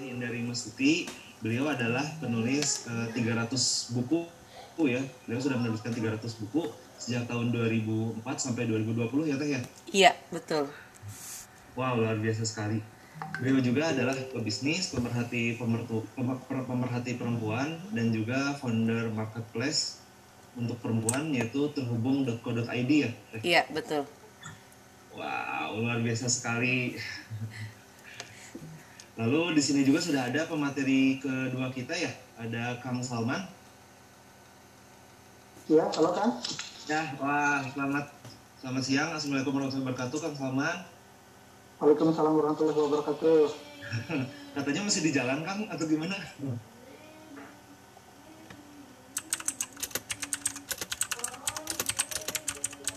Teh Indari Mestuti. Beliau adalah penulis uh, 300 buku ya. Beliau sudah menuliskan 300 buku sejak tahun 2004 sampai 2020 ya Teh ya? Iya, betul. Wow, luar biasa sekali. Beliau juga adalah pebisnis, pemerhati pemertu, pemerhati perempuan dan juga founder marketplace untuk perempuan yaitu terhubung.co.id ya. Iya, betul. Wow, luar biasa sekali. Lalu di sini juga sudah ada pemateri kedua kita ya, ada Kang Salman. Iya, halo Kang. Ya, wah, selamat selamat siang. Assalamualaikum warahmatullahi wabarakatuh, Kang Salman. Waalaikumsalam warahmatullahi wabarakatuh. Katanya masih di jalan, Kang, atau gimana?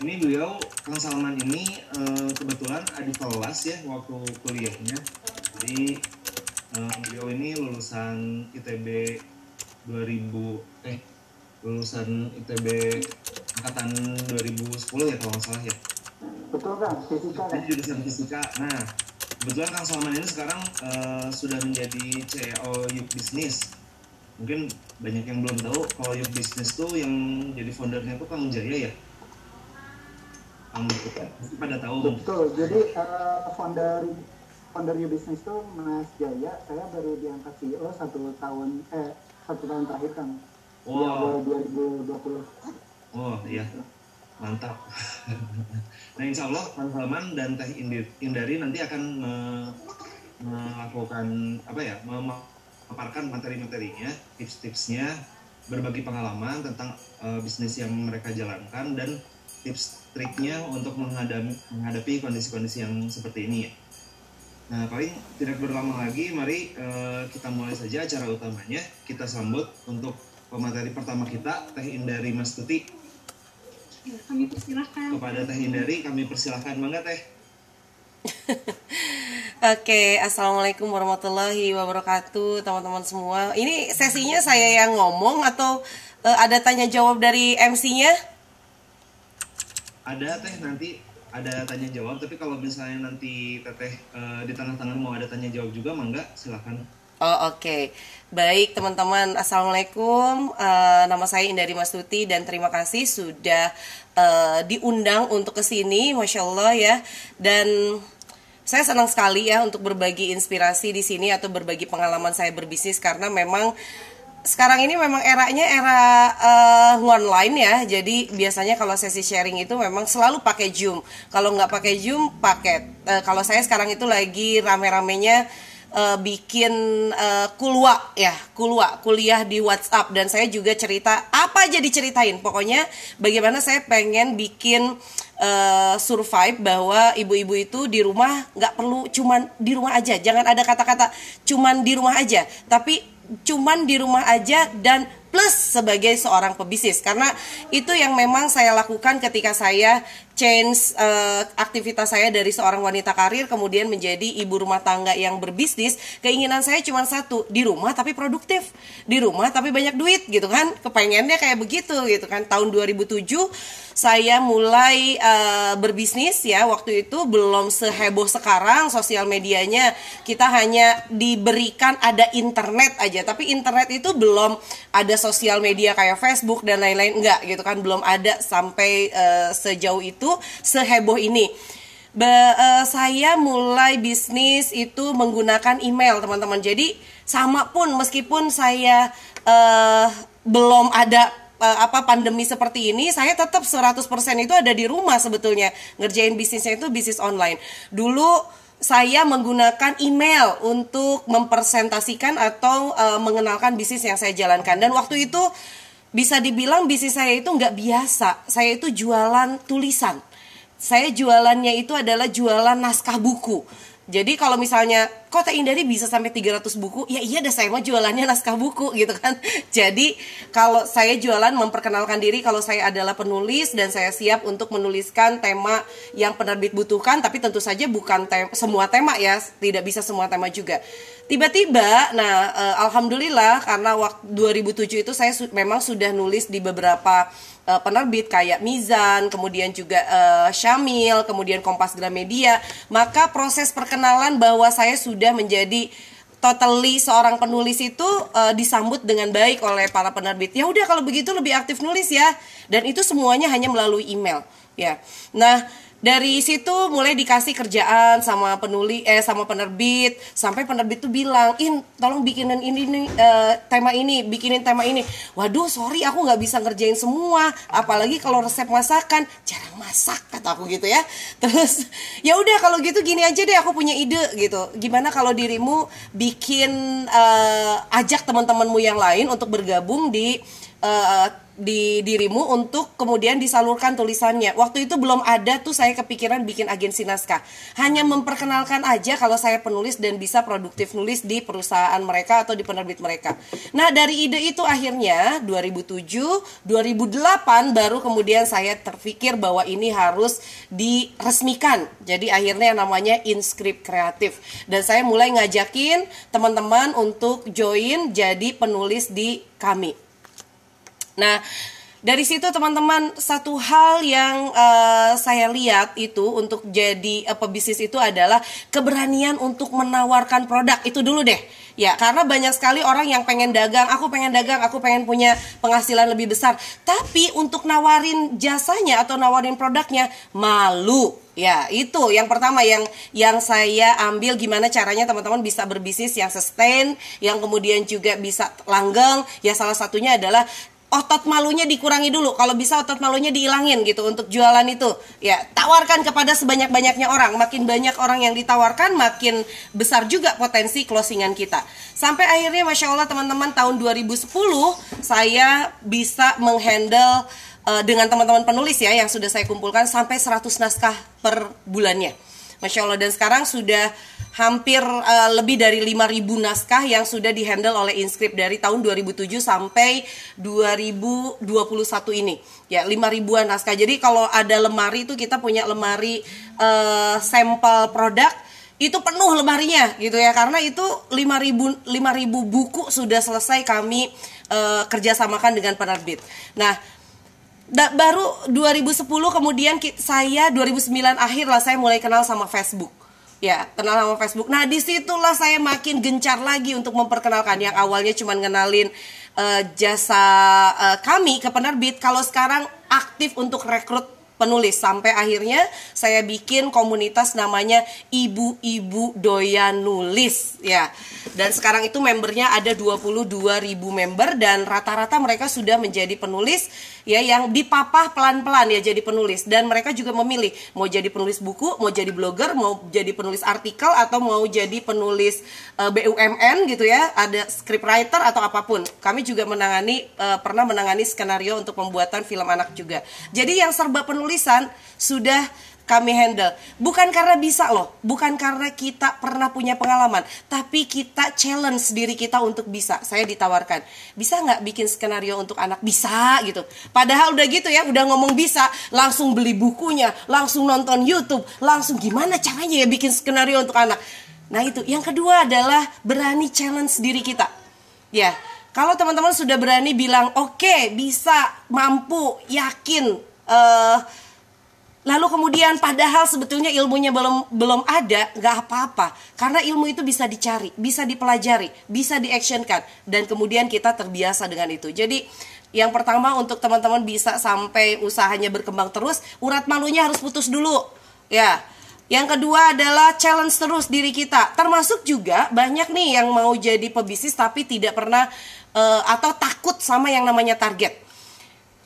Ini beliau, Kang Salman ini eh, kebetulan adik kelas ya waktu kuliahnya. Jadi eh, beliau ini lulusan ITB 2000 eh lulusan ITB angkatan 2010 ya kalau nggak salah ya. Betul kan, fisika kan? Jadi jurusan fisika. Nah, kebetulan Kang Salman ini sekarang uh, sudah menjadi CEO Yuk Business. Mungkin banyak yang belum tahu kalau Yuk Business tuh yang jadi foundernya tuh Kang Jaya ya. Kang pasti pada tahu. Betul. Jadi uh, founder founder Yuk Business tuh Mas Jaya. Saya baru diangkat CEO satu tahun eh satu tahun terakhir kan. Wow. Di awal 2020. Oh iya. Mantap. nah insya Allah Kang Salman dan Teh Indari nanti akan me- melakukan apa ya memaparkan materi-materinya, tips-tipsnya, berbagi pengalaman tentang uh, bisnis yang mereka jalankan dan tips triknya untuk menghadapi, menghadapi kondisi-kondisi yang seperti ini ya. Nah paling tidak berlama lagi, mari uh, kita mulai saja acara utamanya. Kita sambut untuk pemateri pertama kita Teh Indari Mastuti Ya, kami persilahkan. kepada Teh Hindari kami persilahkan banget Teh. Oke, assalamualaikum warahmatullahi wabarakatuh, teman-teman semua. Ini sesinya saya yang ngomong atau uh, ada tanya jawab dari MC-nya? Ada Teh nanti ada tanya jawab tapi kalau misalnya nanti Teteh uh, di tengah-tengah mau ada tanya jawab juga mangga silakan. Oh oke, okay. baik teman-teman, assalamualaikum. Uh, nama saya Indari Mastuti dan terima kasih sudah uh, diundang untuk ke sini, masya Allah ya. Dan saya senang sekali ya untuk berbagi inspirasi di sini atau berbagi pengalaman saya berbisnis karena memang sekarang ini memang eranya era uh, online ya. Jadi biasanya kalau sesi sharing itu memang selalu pakai Zoom. Kalau nggak pakai Zoom, paket. Uh, kalau saya sekarang itu lagi rame-ramenya uh, bikin uh, kulwa ya kulwa kuliah di WhatsApp dan saya juga cerita apa aja diceritain pokoknya bagaimana saya pengen bikin uh, survive bahwa ibu-ibu itu di rumah nggak perlu cuman di rumah aja jangan ada kata-kata cuman di rumah aja tapi cuman di rumah aja dan plus sebagai seorang pebisnis. Karena itu yang memang saya lakukan ketika saya change uh, aktivitas saya dari seorang wanita karir kemudian menjadi ibu rumah tangga yang berbisnis. Keinginan saya cuma satu di rumah tapi produktif. Di rumah tapi banyak duit gitu kan? Kepengennya kayak begitu gitu kan? Tahun 2007 saya mulai uh, berbisnis ya. Waktu itu belum seheboh sekarang sosial medianya. Kita hanya diberikan ada internet aja. Tapi internet itu belum ada sosial media kayak Facebook dan lain-lain enggak gitu kan. Belum ada sampai uh, sejauh itu seheboh ini. Be, uh, saya mulai bisnis itu menggunakan email teman-teman. Jadi sama pun meskipun saya uh, belum ada apa pandemi seperti ini saya tetap 100% itu ada di rumah sebetulnya. Ngerjain bisnisnya itu bisnis online. Dulu saya menggunakan email untuk mempresentasikan atau uh, mengenalkan bisnis yang saya jalankan. Dan waktu itu bisa dibilang bisnis saya itu nggak biasa. Saya itu jualan tulisan. Saya jualannya itu adalah jualan naskah buku jadi kalau misalnya kok Teh Indari bisa sampai 300 buku, ya iya dah saya mau jualannya naskah buku gitu kan. Jadi kalau saya jualan memperkenalkan diri kalau saya adalah penulis dan saya siap untuk menuliskan tema yang penerbit butuhkan, tapi tentu saja bukan semua tema ya, tidak bisa semua tema juga. Tiba-tiba, nah uh, alhamdulillah karena waktu 2007 itu saya su memang sudah nulis di beberapa uh, penerbit kayak Mizan, kemudian juga uh, Syamil, kemudian Kompas Gramedia, maka proses perkenalan bahwa saya sudah menjadi totally seorang penulis itu uh, disambut dengan baik oleh para penerbit. Ya udah kalau begitu lebih aktif nulis ya. Dan itu semuanya hanya melalui email ya. Nah, dari situ mulai dikasih kerjaan sama penulis eh sama penerbit. Sampai penerbit tuh bilang in tolong bikinin ini nih uh, tema ini bikinin tema ini. Waduh sorry aku nggak bisa ngerjain semua. Apalagi kalau resep masakan jarang masak kata aku gitu ya. Terus ya udah kalau gitu gini aja deh aku punya ide gitu. Gimana kalau dirimu bikin uh, ajak teman-temanmu yang lain untuk bergabung di uh, di dirimu untuk kemudian disalurkan tulisannya. Waktu itu belum ada tuh saya kepikiran bikin agensi naskah. Hanya memperkenalkan aja kalau saya penulis dan bisa produktif nulis di perusahaan mereka atau di penerbit mereka. Nah, dari ide itu akhirnya 2007, 2008 baru kemudian saya terpikir bahwa ini harus diresmikan. Jadi akhirnya yang namanya Inscript Kreatif. Dan saya mulai ngajakin teman-teman untuk join jadi penulis di kami. Nah, dari situ teman-teman satu hal yang uh, saya lihat itu untuk jadi uh, pebisnis itu adalah keberanian untuk menawarkan produk. Itu dulu deh. Ya karena banyak sekali orang yang pengen dagang. Aku pengen dagang aku pengen punya penghasilan lebih besar. Tapi untuk nawarin jasanya atau nawarin produknya malu. Ya, itu yang pertama yang yang saya ambil gimana caranya teman-teman bisa berbisnis yang sustain, yang kemudian juga bisa langgeng. Ya salah satunya adalah otot malunya dikurangi dulu. Kalau bisa otot malunya dihilangin gitu untuk jualan itu. Ya tawarkan kepada sebanyak-banyaknya orang. Makin banyak orang yang ditawarkan makin besar juga potensi closingan kita. Sampai akhirnya masya Allah teman-teman tahun 2010 saya bisa menghandle uh, dengan teman-teman penulis ya yang sudah saya kumpulkan sampai 100 naskah per bulannya. Masya Allah dan sekarang sudah hampir uh, lebih dari 5000 naskah yang sudah dihandle oleh Inscript dari tahun 2007 sampai 2021 ini. Ya, 5000-an naskah. Jadi kalau ada lemari itu kita punya lemari uh, sampel produk itu penuh lemarinya gitu ya karena itu 5000 5000 buku sudah selesai kami uh, kerjasamakan dengan penerbit. Nah, da, baru 2010 kemudian saya 2009 akhir lah saya mulai kenal sama Facebook ya kenal sama Facebook. Nah di situlah saya makin gencar lagi untuk memperkenalkan. Yang awalnya cuma ngenalin uh, jasa uh, kami ke penerbit, kalau sekarang aktif untuk rekrut penulis. Sampai akhirnya saya bikin komunitas namanya ibu-ibu doyan nulis ya. Dan sekarang itu membernya ada 22 ribu member dan rata-rata mereka sudah menjadi penulis ya yang dipapah pelan-pelan ya jadi penulis dan mereka juga memilih mau jadi penulis buku, mau jadi blogger, mau jadi penulis artikel atau mau jadi penulis uh, eh, BUMN gitu ya, ada scriptwriter atau apa pun. Kami juga menangani uh, pernah menangani skenario untuk pembuatan film anak juga. Jadi yang serba penulisan sudah kami handle. Bukan karena bisa loh, bukan karena kita pernah punya pengalaman, tapi kita challenge diri kita untuk bisa. Saya ditawarkan, bisa nggak bikin skenario untuk anak? Bisa gitu. Padahal udah gitu ya, udah ngomong bisa, langsung beli bukunya, langsung nonton YouTube, langsung gimana caranya ya bikin skenario untuk anak. Nah itu, yang kedua adalah berani challenge diri kita. Ya, kalau teman-teman sudah berani bilang oke, okay, bisa, mampu, yakin, uh, Lalu kemudian padahal sebetulnya ilmunya belum belum ada, nggak apa-apa. Karena ilmu itu bisa dicari, bisa dipelajari, bisa diactionkan dan kemudian kita terbiasa dengan itu. Jadi yang pertama untuk teman-teman bisa sampai usahanya berkembang terus, urat malunya harus putus dulu. Ya. Yang kedua adalah challenge terus diri kita. Termasuk juga banyak nih yang mau jadi pebisnis tapi tidak pernah uh, atau takut sama yang namanya target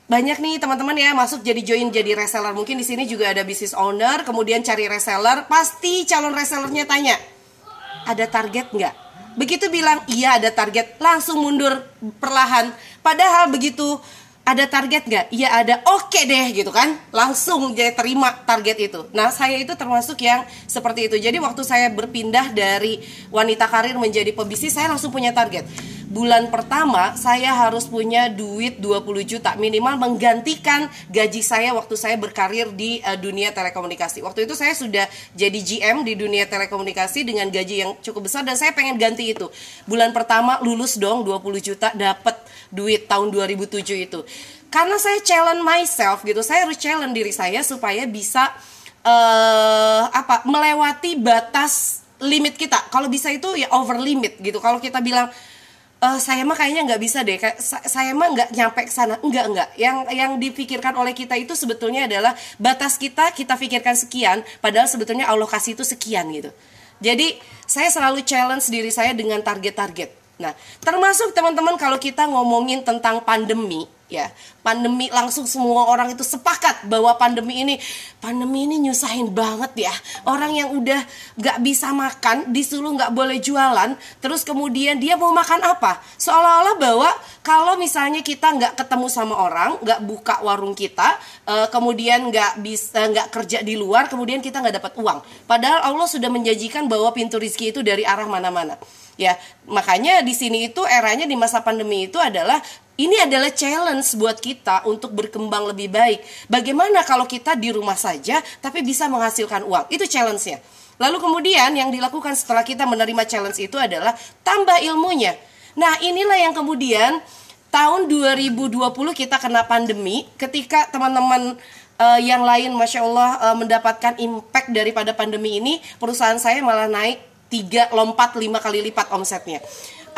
banyak nih teman-teman ya masuk jadi join jadi reseller. Mungkin di sini juga ada business owner kemudian cari reseller. Pasti calon resellernya tanya ada target nggak? Begitu bilang iya ada target. Langsung mundur perlahan. Padahal begitu ada target nggak? Iya ada, oke deh gitu kan, langsung jadi terima target itu. Nah saya itu termasuk yang seperti itu. Jadi waktu saya berpindah dari wanita karir menjadi pebisnis, saya langsung punya target bulan pertama saya harus punya duit 20 juta minimal menggantikan gaji saya waktu saya berkarir di uh, dunia telekomunikasi. Waktu itu saya sudah jadi GM di dunia telekomunikasi dengan gaji yang cukup besar dan saya pengen ganti itu. Bulan pertama lulus dong 20 juta dapat duit tahun 2007 itu. Karena saya challenge myself gitu, saya harus challenge diri saya supaya bisa uh, apa melewati batas limit kita. Kalau bisa itu ya over limit gitu. Kalau kita bilang eh saya mah kayaknya nggak bisa deh. Kayak sa- saya mah nggak nyampe ke sana. Enggak enggak yang yang dipikirkan oleh kita itu sebetulnya adalah batas kita kita pikirkan sekian padahal sebetulnya Allah kasih itu sekian gitu. Jadi saya selalu challenge diri saya dengan target-target. Nah termasuk teman-teman kalau kita ngomongin tentang pandemi ya pandemi langsung semua orang itu sepakat bahwa pandemi ini pandemi ini nyusahin banget ya. Orang yang udah nggak bisa makan disuruh nggak boleh jualan terus kemudian dia mau makan apa? Seolah-olah bahwa kalau misalnya kita nggak ketemu sama orang nggak buka warung kita eh, kemudian nggak bisa nggak kerja di luar kemudian kita nggak dapat uang. Padahal Allah sudah menjanjikan bahwa pintu rizki itu dari arah mana-mana ya makanya di sini itu eranya di masa pandemi itu adalah ini adalah challenge buat kita untuk berkembang lebih baik. Bagaimana kalau kita di rumah saja tapi bisa menghasilkan uang? Itu challenge-nya. Lalu kemudian yang dilakukan setelah kita menerima challenge itu adalah tambah ilmunya. Nah, inilah yang kemudian tahun 2020 kita kena pandemi ketika teman-teman eh, yang lain Masya Allah eh, mendapatkan impact daripada pandemi ini, perusahaan saya malah naik tiga lompat lima kali lipat omsetnya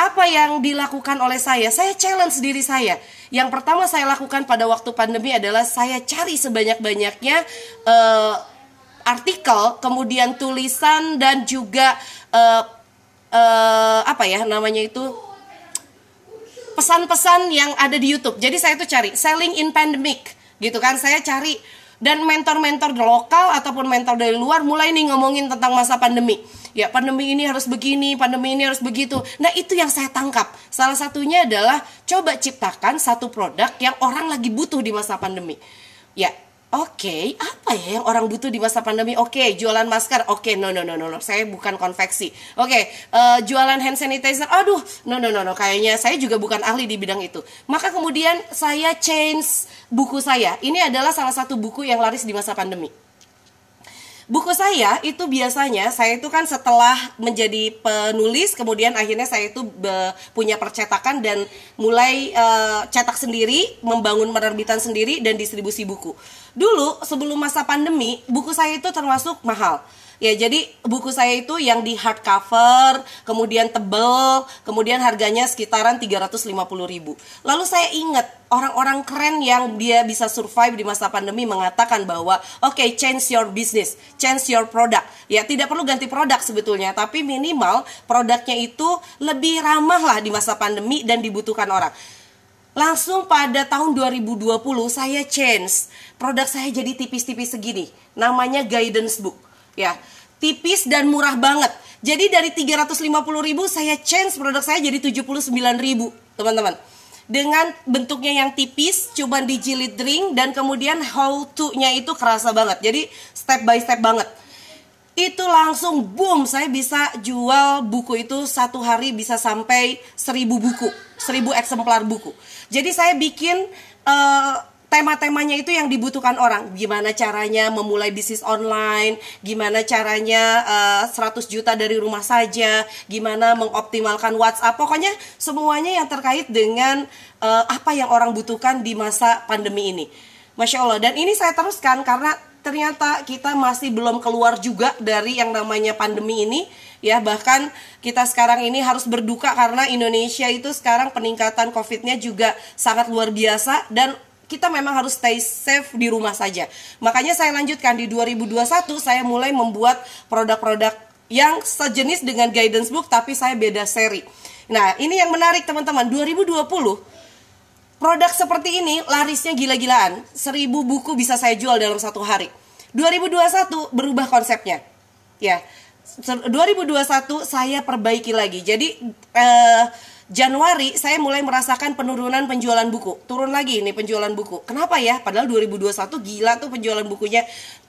apa yang dilakukan oleh saya? Saya challenge diri saya. Yang pertama saya lakukan pada waktu pandemi adalah saya cari sebanyak-banyaknya eh, artikel, kemudian tulisan dan juga eh, eh, apa ya namanya itu pesan-pesan yang ada di YouTube. Jadi saya tuh cari selling in pandemic, gitu kan? Saya cari dan mentor-mentor lokal ataupun mentor dari luar mulai nih ngomongin tentang masa pandemi. Ya, pandemi ini harus begini, pandemi ini harus begitu. Nah, itu yang saya tangkap. Salah satunya adalah coba ciptakan satu produk yang orang lagi butuh di masa pandemi. Ya, Oke, apa ya yang orang butuh di masa pandemi? Oke, jualan masker. Oke, no no no no no, saya bukan konveksi. Oke, eh, jualan hand sanitizer. Aduh, no no no no, kayaknya saya juga bukan ahli di bidang itu. Maka kemudian saya change buku saya. Ini adalah salah satu buku yang laris di masa pandemi. Buku saya itu biasanya saya itu kan setelah menjadi penulis kemudian akhirnya saya itu be- punya percetakan dan mulai eh, cetak sendiri, membangun penerbitan sendiri dan distribusi buku. Dulu sebelum masa pandemi, buku saya itu termasuk mahal. Ya, jadi buku saya itu yang di hardcover, kemudian tebel, kemudian harganya sekitaran 350 ribu. Lalu saya ingat orang-orang keren yang dia bisa survive di masa pandemi mengatakan bahwa oke okay, change your business, change your product. Ya tidak perlu ganti produk sebetulnya, tapi minimal produknya itu lebih ramah lah di masa pandemi dan dibutuhkan orang. Langsung pada tahun 2020 saya change produk saya jadi tipis-tipis segini, namanya guidance book ya tipis dan murah banget. Jadi dari 350 ribu saya change produk saya jadi 79 ribu teman-teman. Dengan bentuknya yang tipis cuman dijilid ring dan kemudian how to nya itu kerasa banget. Jadi step by step banget. Itu langsung boom saya bisa jual buku itu satu hari bisa sampai seribu buku seribu eksemplar buku. Jadi saya bikin uh, tema-temanya itu yang dibutuhkan orang. Gimana caranya memulai bisnis online, gimana caranya uh, 100 juta dari rumah saja, gimana mengoptimalkan WhatsApp. Pokoknya semuanya yang terkait dengan uh, apa yang orang butuhkan di masa pandemi ini. Masya Allah. Dan ini saya teruskan karena ternyata kita masih belum keluar juga dari yang namanya pandemi ini ya bahkan kita sekarang ini harus berduka karena Indonesia itu sekarang peningkatan COVID-nya juga sangat luar biasa dan kita memang harus stay safe di rumah saja. Makanya saya lanjutkan di 2021 saya mulai membuat produk-produk yang sejenis dengan guidance book tapi saya beda seri. Nah, ini yang menarik teman-teman. 2020 produk seperti ini larisnya gila-gilaan. 1000 buku bisa saya jual dalam satu hari. 2021 berubah konsepnya. Ya. 2021 saya perbaiki lagi. Jadi eh Januari saya mulai merasakan penurunan penjualan buku. Turun lagi nih penjualan buku. Kenapa ya? Padahal 2021 gila tuh penjualan bukunya.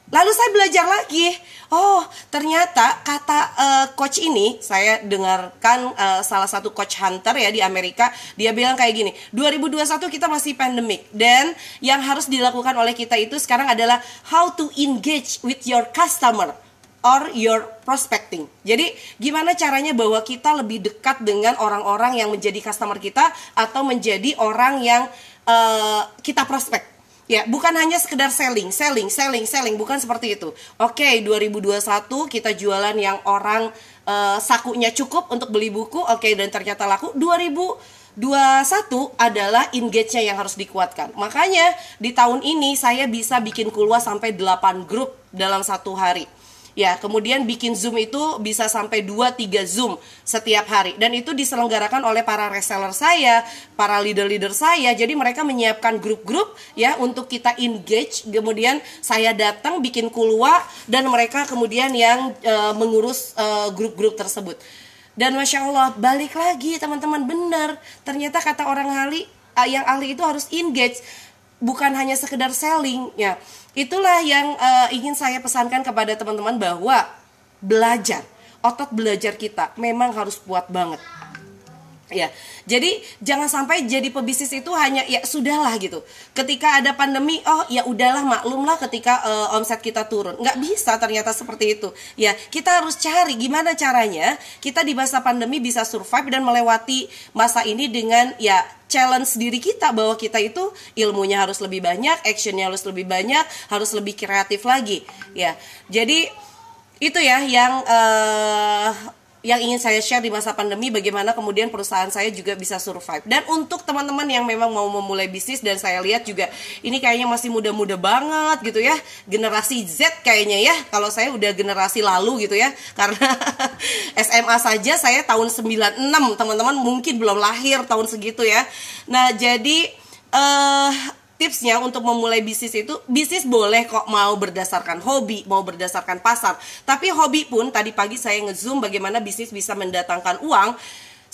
Lalu saya belajar lagi. Oh, ternyata kata uh, coach ini saya dengarkan uh, salah satu coach hunter ya di Amerika, dia bilang kayak gini. 2021 kita masih pandemic dan yang harus dilakukan oleh kita itu sekarang adalah how to engage with your customer or your prospecting. Jadi gimana caranya bahwa kita lebih dekat dengan orang-orang yang menjadi customer kita atau menjadi orang yang uh, kita prospek. Ya, bukan hanya sekedar selling, selling, selling, selling, bukan seperti itu. Oke, 2021 kita jualan yang orang uh, sakunya cukup untuk beli buku, oke dan ternyata laku. 2021 adalah engage-nya yang harus dikuatkan. Makanya di tahun ini saya bisa bikin kulwa sampai 8 grup dalam satu hari. Ya, kemudian bikin Zoom itu bisa sampai 2-3 Zoom setiap hari. Dan itu diselenggarakan oleh para reseller saya, para leader-leader saya. Jadi mereka menyiapkan grup-grup ya untuk kita engage. Kemudian saya datang bikin kulwa dan mereka kemudian yang uh, mengurus uh, grup-grup tersebut. Dan Masya Allah, balik lagi teman-teman, benar. Ternyata kata orang ahli, uh, yang ahli itu harus engage. Bukan hanya sekedar selling ya Itulah yang uh, ingin saya pesankan kepada teman-teman bahwa belajar, otot belajar kita memang harus kuat banget. Ya, jadi jangan sampai jadi pebisnis itu hanya ya sudahlah gitu. Ketika ada pandemi, oh ya udahlah maklumlah ketika uh, omset kita turun. Nggak bisa ternyata seperti itu. Ya, kita harus cari gimana caranya kita di masa pandemi bisa survive dan melewati masa ini dengan ya challenge diri kita bahwa kita itu ilmunya harus lebih banyak, actionnya harus lebih banyak, harus lebih kreatif lagi. Ya, jadi itu ya yang uh, yang ingin saya share di masa pandemi bagaimana kemudian perusahaan saya juga bisa survive. Dan untuk teman-teman yang memang mau memulai bisnis dan saya lihat juga ini kayaknya masih muda-muda banget gitu ya. Generasi Z kayaknya ya. Kalau saya udah generasi lalu gitu ya. Karena SMA saja saya tahun 96 teman-teman mungkin belum lahir tahun segitu ya. Nah jadi uh, tipsnya untuk memulai bisnis itu bisnis boleh kok mau berdasarkan hobi mau berdasarkan pasar. Tapi hobi pun tadi pagi saya ngezoom bagaimana bisnis bisa mendatangkan uang.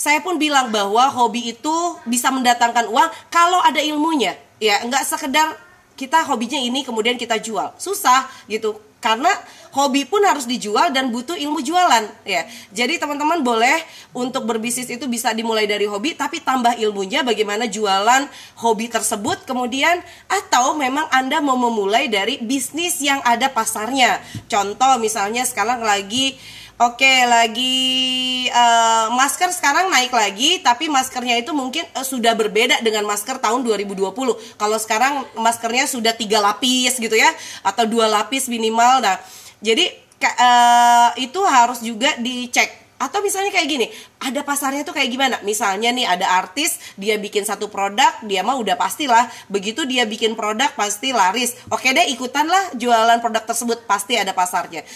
Saya pun bilang bahwa hobi itu bisa mendatangkan uang kalau ada ilmunya. Ya nggak sekedar kita hobinya ini kemudian kita jual. Susah gitu karena hobi pun harus dijual dan butuh ilmu jualan ya. Jadi teman-teman boleh untuk berbisnis itu bisa dimulai dari hobi tapi tambah ilmunya bagaimana jualan hobi tersebut kemudian atau memang Anda mau memulai dari bisnis yang ada pasarnya. Contoh misalnya sekarang lagi Oke, lagi uh, masker sekarang naik lagi, tapi maskernya itu mungkin uh, sudah berbeda dengan masker tahun 2020. Kalau sekarang maskernya sudah tiga lapis gitu ya, atau dua lapis minimal. Nah, jadi uh, itu harus juga dicek atau misalnya kayak gini, ada pasarnya tuh kayak gimana? Misalnya nih ada artis, dia bikin satu produk, dia mah udah pastilah. Begitu dia bikin produk pasti laris. Oke deh ikutan lah jualan produk tersebut, pasti ada pasarnya.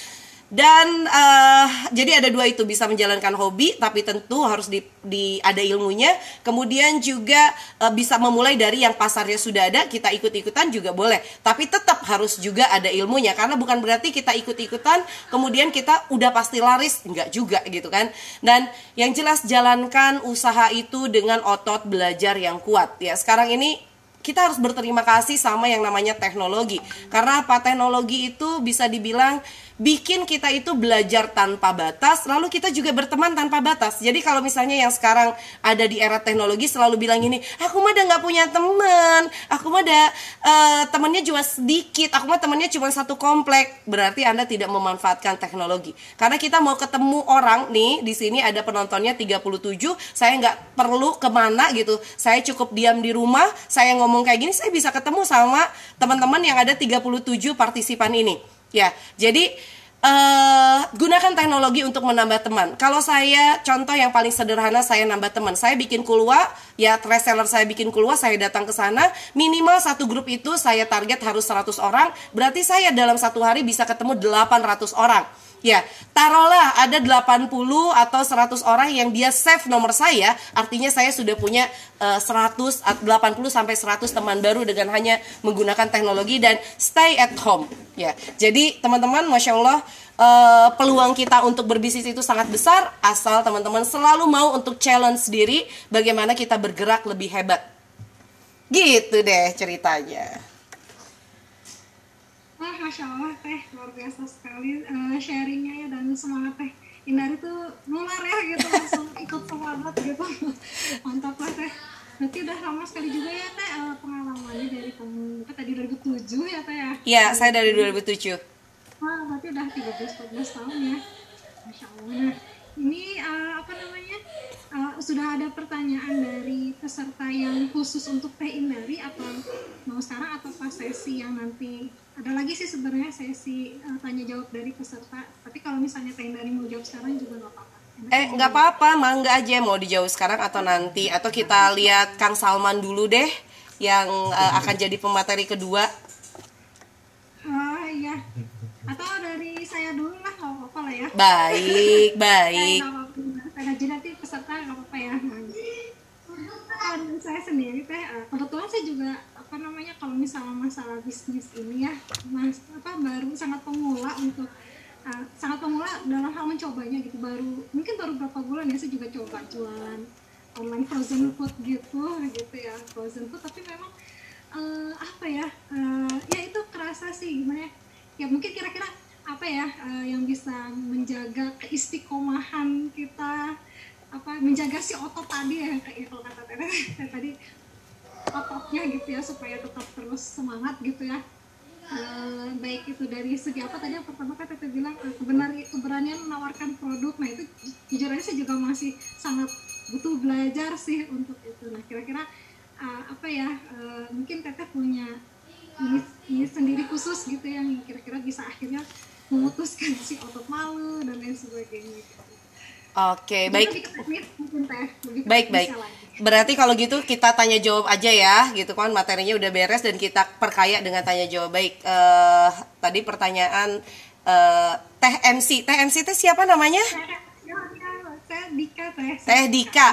Dan uh, jadi ada dua itu bisa menjalankan hobi, tapi tentu harus di, di ada ilmunya. Kemudian juga uh, bisa memulai dari yang pasarnya sudah ada, kita ikut-ikutan juga boleh. Tapi tetap harus juga ada ilmunya, karena bukan berarti kita ikut-ikutan, kemudian kita udah pasti laris, enggak juga gitu kan. Dan yang jelas jalankan usaha itu dengan otot belajar yang kuat. Ya sekarang ini kita harus berterima kasih sama yang namanya teknologi, karena apa teknologi itu bisa dibilang bikin kita itu belajar tanpa batas, lalu kita juga berteman tanpa batas. Jadi kalau misalnya yang sekarang ada di era teknologi selalu bilang ini, aku mah udah nggak punya teman, aku mah udah uh, temennya cuma sedikit, aku mah temennya cuma satu komplek, berarti anda tidak memanfaatkan teknologi. Karena kita mau ketemu orang nih di sini ada penontonnya 37, saya nggak perlu ke mana gitu, saya cukup diam di rumah, saya ngomong kayak gini, saya bisa ketemu sama teman-teman yang ada 37 partisipan ini. Ya, jadi uh, gunakan teknologi untuk menambah teman. Kalau saya contoh yang paling sederhana saya nambah teman. Saya bikin kulwa, ya reseller saya bikin kulwa, saya datang ke sana, minimal satu grup itu saya target harus 100 orang, berarti saya dalam satu hari bisa ketemu 800 orang. Ya, taruhlah ada 80 atau 100 orang yang dia save nomor saya, artinya saya sudah punya uh, 100 80 sampai 100 teman baru dengan hanya menggunakan teknologi dan stay at home. Ya. Jadi, teman-teman, Masya Allah uh, peluang kita untuk berbisnis itu sangat besar asal teman-teman selalu mau untuk challenge diri bagaimana kita bergerak lebih hebat. Gitu deh ceritanya. Wah, Masya Allah teh, luar biasa sekali uh, sharingnya ya dan semangat teh. Indari tuh nular ya gitu, langsung ikut semangat gitu. Mantap lah teh. Berarti udah lama sekali juga ya teh uh, pengalamannya dari kamu tadi 2007 ya teh ya? Iya, saya dari 2007. Wah, berarti udah 13-14 tahun ya. Masya Allah. Ini uh, apa namanya? uh, sudah ada pertanyaan dari peserta yang khusus untuk Teh Indari atau mau sekarang atau pas sesi yang nanti? Ada lagi sih sebenarnya sesi uh, tanya jawab dari peserta. Tapi kalau misalnya Teh Indari mau jawab sekarang juga nggak apa-apa. Eh nggak apa-apa, mangga aja mau dijawab sekarang atau nanti. Atau kita lihat Kang Salman dulu deh yang uh, akan jadi pemateri kedua. oh iya atau dari saya dulu lah nggak apa-apa lah ya Baik, Eh, baik. nggak apa-apa. Jadi nanti peserta nggak apa-apa ya. Saya sendiri teh, eh, kebetulan saya juga apa namanya kalau misalnya masalah bisnis ini ya, mas apa baru sangat pemula untuk eh, sangat pemula dalam hal mencobanya gitu baru mungkin baru berapa bulan ya saya juga coba jualan online frozen food gitu gitu ya frozen food tapi memang eh, apa ya eh, ya itu kerasa sih gimana ya ya mungkin kira-kira apa ya eh, yang bisa menjaga keistiqomahan kita? Apa menjaga si otot tadi ya kayak kalau kata teteh tadi ototnya gitu ya supaya tetap terus semangat gitu ya. Eh, baik itu dari segi apa tadi yang pertama kan teteh bilang eh, kebenar keberanian menawarkan produk. Nah itu ju- jujur aja saya juga masih sangat butuh belajar sih untuk itu. Nah kira-kira apa ya mungkin teteh punya ini, ini sendiri khusus gitu yang kira-kira bisa akhirnya memutuskan si otot malu dan lain sebagainya gitu. Oke, Jadi baik. teh Baik, baik. Berarti kalau gitu kita tanya jawab aja ya, gitu kan materinya udah beres dan kita perkaya dengan tanya jawab. Baik, eh, tadi pertanyaan eh, Teh MC, Teh MC itu siapa namanya? Ya, ya, saya Dika teh Teh Dika.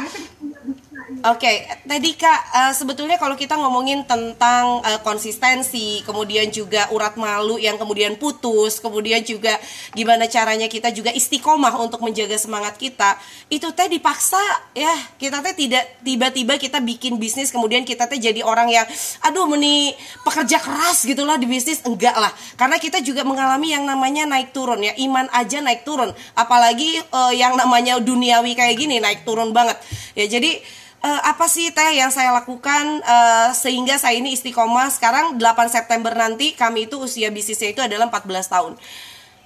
Oke, Teh Dika, eh, sebetulnya kalau kita ngomongin tentang eh, konsistensi, kemudian juga urat malu yang kemudian putus, kemudian juga gimana caranya kita juga istiqomah untuk menjaga semangat kita, itu teh dipaksa ya. Kita teh tidak tiba-tiba kita bikin bisnis kemudian kita teh jadi orang yang aduh meni pekerja keras gitulah di bisnis enggak lah. Karena kita juga mengalami yang namanya naik turun ya, iman aja naik turun. Apalagi eh, yang namanya duniawi kayak gini naik turun banget. Ya jadi Eh, apa sih teh yang saya lakukan eh, sehingga saya ini istiqomah sekarang 8 September nanti kami itu usia bisnisnya itu adalah 14 tahun.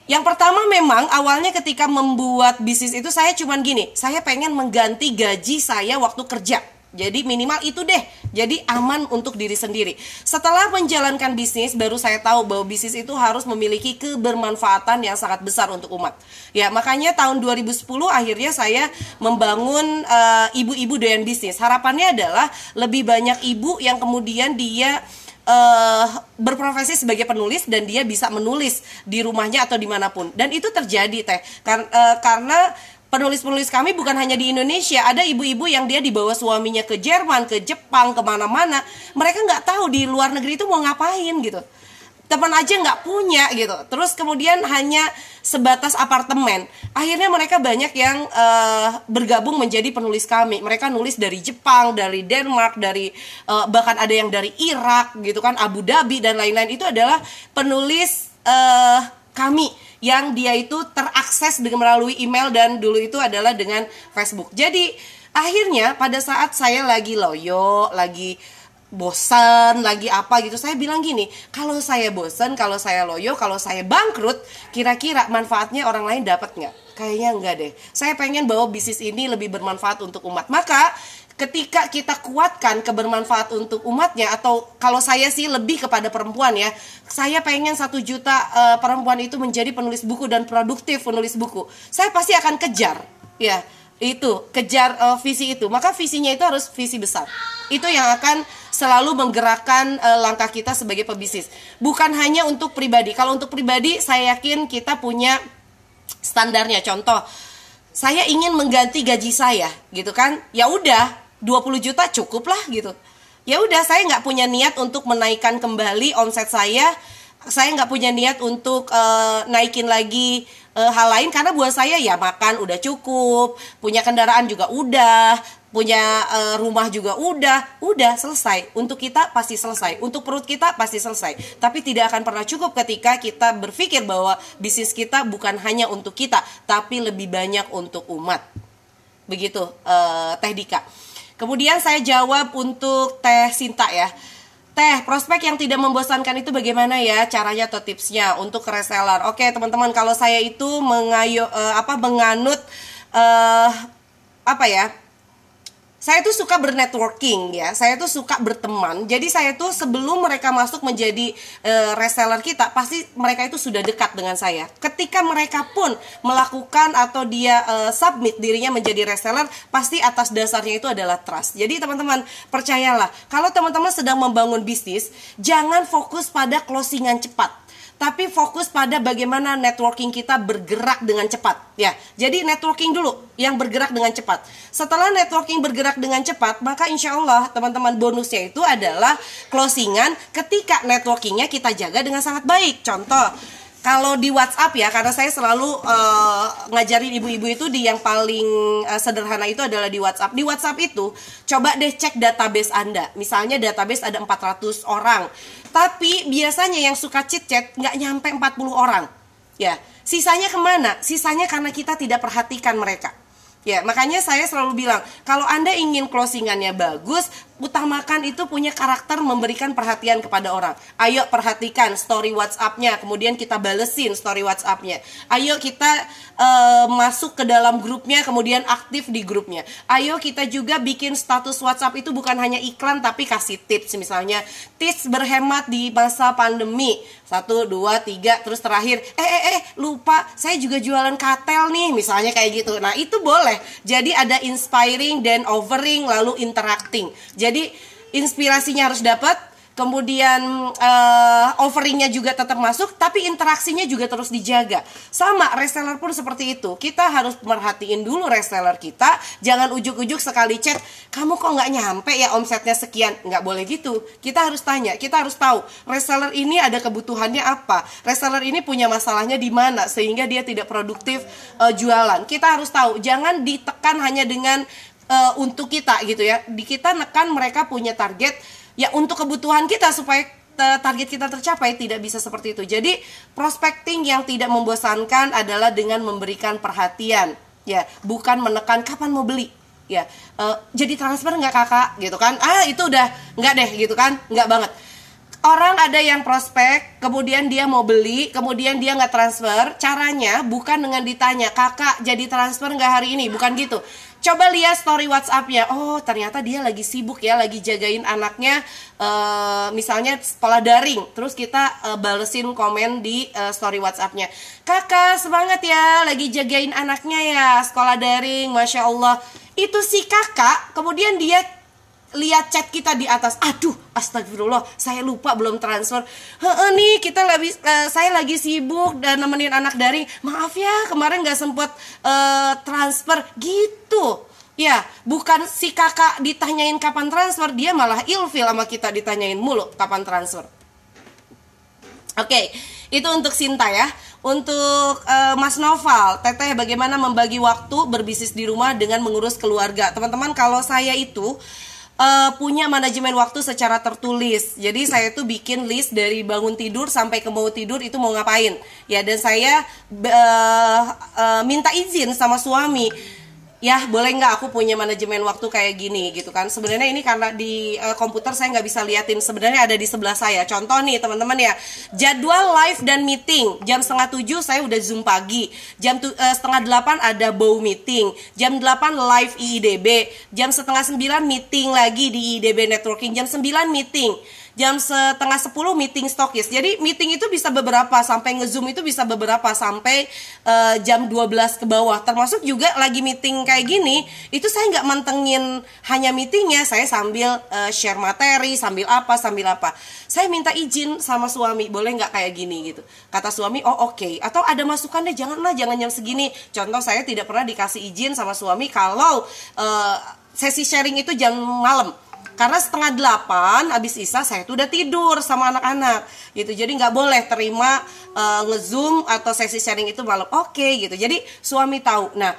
Yang pertama memang awalnya ketika membuat bisnis itu saya cuman gini, saya pengen mengganti gaji saya waktu kerja. Jadi minimal itu deh. Jadi aman untuk diri sendiri. Setelah menjalankan bisnis baru saya tahu bahwa bisnis itu harus memiliki kebermanfaatan yang sangat besar untuk umat. Ya, makanya tahun 2010 akhirnya saya membangun eh, ibu-ibu doyan bisnis. Harapannya adalah lebih banyak ibu yang kemudian dia eh berprofesi sebagai penulis dan dia bisa menulis di rumahnya atau di mana pun dan itu terjadi teh Kar- eh, karena penulis-penulis kami bukan hanya di Indonesia ada ibu-ibu yang dia dibawa suaminya ke Jerman ke Jepang ke mana-mana. Mereka nggak tahu di luar negeri itu mau ngapain gitu. Teman aja nggak punya gitu. Terus kemudian hanya sebatas apartemen. Akhirnya mereka banyak yang eh, bergabung menjadi penulis kami. Mereka nulis dari Jepang dari Denmark dari eh, bahkan ada yang dari Irak gitu kan Abu Dhabi dan lain-lain. Itu adalah penulis eh, kami yang dia itu terakses dengan melalui email dan dulu itu adalah dengan Facebook. Jadi akhirnya pada saat saya lagi loyo lagi bosan lagi apa gitu saya bilang gini kalau saya bosan kalau saya loyo kalau saya bangkrut kira-kira manfaatnya orang lain dapat nggak? Kayaknya enggak deh. Saya pengen bahwa bisnis ini lebih bermanfaat untuk umat. Maka ketika kita kuatkan kebermanfaat untuk umatnya atau kalau saya sih lebih kepada perempuan ya saya pengen satu juta eh, perempuan itu menjadi penulis buku dan produktif penulis buku. Saya pasti akan kejar ya itu kejar eh, visi itu. Maka visinya itu harus visi besar. Itu yang akan selalu menggerakkan eh, langkah kita sebagai pebisnis. Bukan hanya untuk pribadi. Kalau untuk pribadi saya yakin kita punya standarnya. Contoh saya ingin mengganti gaji saya gitu kan? Ya udah 20 juta cukup lah gitu. Ya udah saya nggak punya niat untuk menaikkan kembali omset saya. Saya nggak punya niat untuk eh, naikin lagi eh, hal lain karena buat saya ya makan udah cukup punya kendaraan juga udah punya eh, rumah juga udah udah selesai. Untuk kita pasti selesai untuk perut kita pasti selesai. Tapi tidak akan pernah cukup ketika kita berpikir bahwa bisnis kita bukan hanya untuk kita tapi lebih banyak untuk umat. Begitu eh, Teh Dika kemudian saya jawab untuk Teh Sinta ya Teh, prospek yang tidak membosankan itu bagaimana ya caranya atau tipsnya untuk reseller? Oke, teman-teman, kalau saya itu mengayo eh, apa menganut eh apa ya? Saya tuh suka bernetworking ya. Saya tuh suka berteman. Jadi saya tuh sebelum mereka masuk menjadi uh, reseller kita, pasti mereka itu sudah dekat dengan saya. Ketika mereka pun melakukan atau dia uh, submit dirinya menjadi reseller, pasti atas dasarnya itu adalah trust. Jadi teman-teman percayalah, kalau teman-teman sedang membangun bisnis, jangan fokus pada closingan cepat tapi fokus pada bagaimana networking kita bergerak dengan cepat ya. Jadi networking dulu yang bergerak dengan cepat. Setelah networking bergerak dengan cepat, maka insya Allah teman-teman bonusnya itu adalah closingan ketika networkingnya kita jaga dengan sangat baik. Contoh, kalau di WhatsApp ya, karena saya selalu uh, ngajarin ibu-ibu itu di yang paling uh, sederhana itu adalah di WhatsApp. Di WhatsApp itu coba deh cek database Anda. Misalnya database ada 400 orang. Tapi biasanya yang suka chit chat nggak nyampe 40 orang. Ya, sisanya ke mana? Sisanya karena kita tidak perhatikan mereka. Ya, makanya saya selalu bilang, kalau Anda ingin closingannya bagus, utamakan itu punya karakter memberikan perhatian kepada orang. Ayo perhatikan story WhatsApp-nya, kemudian kita balesin story WhatsApp-nya. Ayo kita uh, masuk ke dalam grupnya, kemudian aktif di grupnya. Ayo kita juga bikin status WhatsApp itu bukan hanya iklan, tapi kasih tips. Misalnya, tips berhemat di masa pandemi. Satu, dua, tiga, terus terakhir, eh, eh, eh, lupa, saya juga jualan katel nih, misalnya kayak gitu. Nah, itu boleh. Jadi ada inspiring dan overing, lalu interacting. Jadi inspirasinya harus dapat, kemudian uh, offeringnya juga tetap masuk, tapi interaksinya juga terus dijaga. Sama reseller pun seperti itu. Kita harus merhatiin dulu reseller kita, jangan ujuk-ujuk sekali chat, kamu kok nggak nyampe ya omsetnya sekian, nggak boleh gitu. Kita harus tanya, kita harus tahu reseller ini ada kebutuhannya apa, reseller ini punya masalahnya di mana sehingga dia tidak produktif uh, jualan. Kita harus tahu, jangan ditekan hanya dengan uh, untuk kita gitu ya. Di kita nekan mereka punya target ya untuk kebutuhan kita supaya target kita tercapai tidak bisa seperti itu. Jadi prospecting yang tidak membosankan adalah dengan memberikan perhatian ya, bukan menekan kapan mau beli ya. Uh, jadi transfer nggak kakak gitu kan? Ah itu udah nggak deh gitu kan? Nggak banget. Orang ada yang prospek, kemudian dia mau beli, kemudian dia nggak transfer. Caranya bukan dengan ditanya, kakak jadi transfer nggak hari ini, bukan gitu coba lihat story WhatsAppnya. Oh ternyata dia lagi sibuk ya lagi jagain anaknya uh, misalnya sekolah daring. Terus kita uh, balesin komen di uh, story WhatsAppnya. Kakak semangat ya lagi jagain anaknya ya sekolah daring masya Allah. Itu si kakak kemudian dia lihat chat kita di atas. Aduh astagfirullah saya lupa belum transfer. Heeh nih kita lagi uh, saya lagi sibuk dan nemenin anak dari maaf ya kemarin nggak sempet uh, transfer. Gitu. Ya bukan si kakak ditanyain kapan transfer dia malah ilfil sama kita ditanyain mulu kapan transfer. Oke okay, itu untuk Sinta ya. Untuk uh, Mas Noval, Teteh bagaimana membagi waktu berbisnis di rumah dengan mengurus keluarga. Teman-teman, kalau saya itu uh, punya manajemen waktu secara tertulis. Jadi saya tuh bikin list dari bangun tidur sampai ke mau tidur itu mau ngapain. Ya dan saya uh, uh, minta izin sama suami ya boleh nggak aku punya manajemen waktu kayak gini? Gitu kan. Sebenarnya ini karena di uh, komputer saya nggak bisa liatin. Sebenarnya ada di sebelah saya. Contoh nih teman-teman ya. Jadwal live dan meeting. Jam setengah tujuh saya udah zoom pagi. Jam uh, setengah delapan ada bow meeting. Jam delapan live IIDB jam setengah sembilan meeting lagi di IIDB networking. Jam sembilan meeting jam setengah sepuluh meeting stokis. Jadi meeting itu bisa beberapa sampai ngezoom itu bisa beberapa sampai uh, jam 12 ke bawah. Termasuk juga lagi meeting kayak gini, itu saya nggak mantengin hanya meetingnya, saya sambil uh, share materi, sambil apa, sambil apa. Saya minta izin sama suami, boleh nggak kayak gini gitu. Kata suami, oh oke. Okay. Atau ada masukan deh, janganlah, jangan jam segini. Contoh saya tidak pernah dikasih izin sama suami kalau uh, sesi sharing itu jam malam karena setengah delapan habis isa saya tuh udah tidur sama anak-anak gitu. Jadi nggak boleh terima uh, ngezoom atau sesi sharing itu malam. Oke okay, gitu. Jadi suami tahu. Nah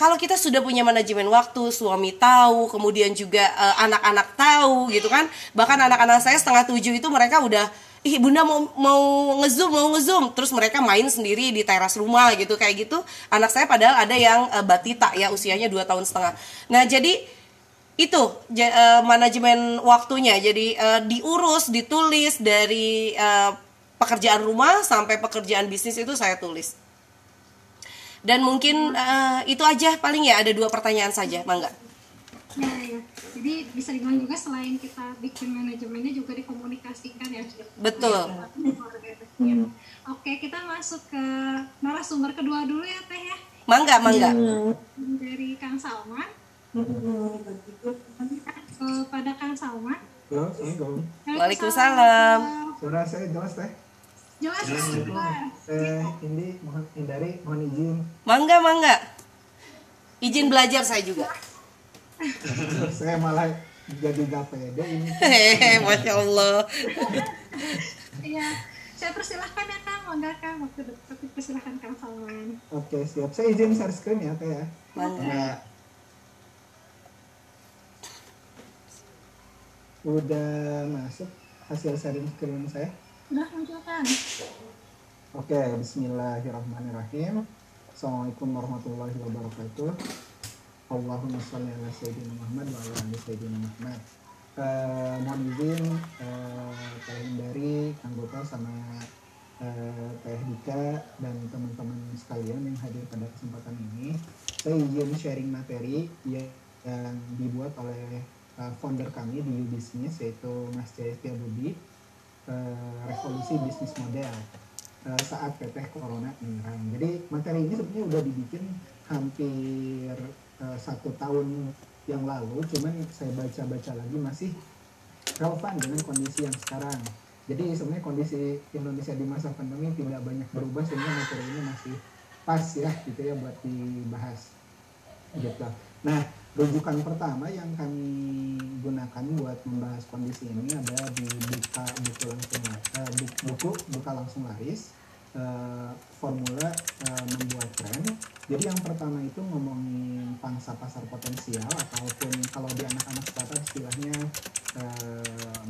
kalau kita sudah punya manajemen waktu, suami tahu, kemudian juga uh, anak-anak tahu gitu kan. Bahkan anak-anak saya setengah tujuh itu mereka udah ih bunda mau mau ngezoom mau ngezoom. Terus mereka main sendiri di teras rumah gitu. Kayak gitu. Anak saya padahal ada yang uh, batita ya usianya dua tahun setengah. Nah jadi itu uh, manajemen waktunya jadi uh, diurus ditulis dari uh, pekerjaan rumah sampai pekerjaan bisnis itu saya tulis dan mungkin uh, itu aja paling ya ada dua pertanyaan saja mangga Ya, ya. Jadi bisa dibilang juga selain kita bikin manajemennya juga dikomunikasikan ya. Betul. Ya. Oke, kita masuk ke narasumber kedua dulu ya Teh ya. Mangga, mangga. Dari Kang Salman. Kepada Kang Salman. Assalamualaikum. Waalaikumsalam. Suara saya jelas teh. Jelas, jelas. Eh, Indi, mohon hindari, mohon izin. Mangga, mangga. Izin belajar saya juga. saya malah jadi gak pede ini. Hehehe, Masya Allah. Iya. Saya persilahkan ya Kang, mangga Kang. Waktu dekat persilahkan Kang Salman. Oke, siap. Saya izin share screen ya, Teh ya. Mangga. Udah masuk hasil sharing screen saya. Udah muncul kan? Oke, bismillahirrahmanirrahim. Assalamualaikum warahmatullahi wabarakatuh. Allahumma sholli ala sayyidina Muhammad wa ala ali sayyidina Muhammad. Eh, mohon izin eh, Teh Hindari, Kang Gopal sama eh, Teh Dika dan teman-teman sekalian yang hadir pada kesempatan ini. Saya izin sharing materi yang dibuat oleh eh, founder kami di U-Business yaitu Mas Jaya Setia Budi eh, revolusi bisnis model eh, saat PT Corona menyerang. Jadi materi ini sebenarnya udah dibikin hampir eh, satu tahun yang lalu, cuman saya baca-baca lagi masih relevan dengan kondisi yang sekarang. Jadi sebenarnya kondisi Indonesia di masa pandemi tidak banyak berubah sehingga materi ini masih pas ya gitu ya buat dibahas gitu. Nah, rujukan pertama yang kami gunakan buat membahas kondisi ini ada di buka buku langsung bu- buku buka langsung laris eh, formula eh, membuat tren. Jadi yang pertama itu ngomongin pangsa pasar potensial ataupun kalau di anak-anak startup istilahnya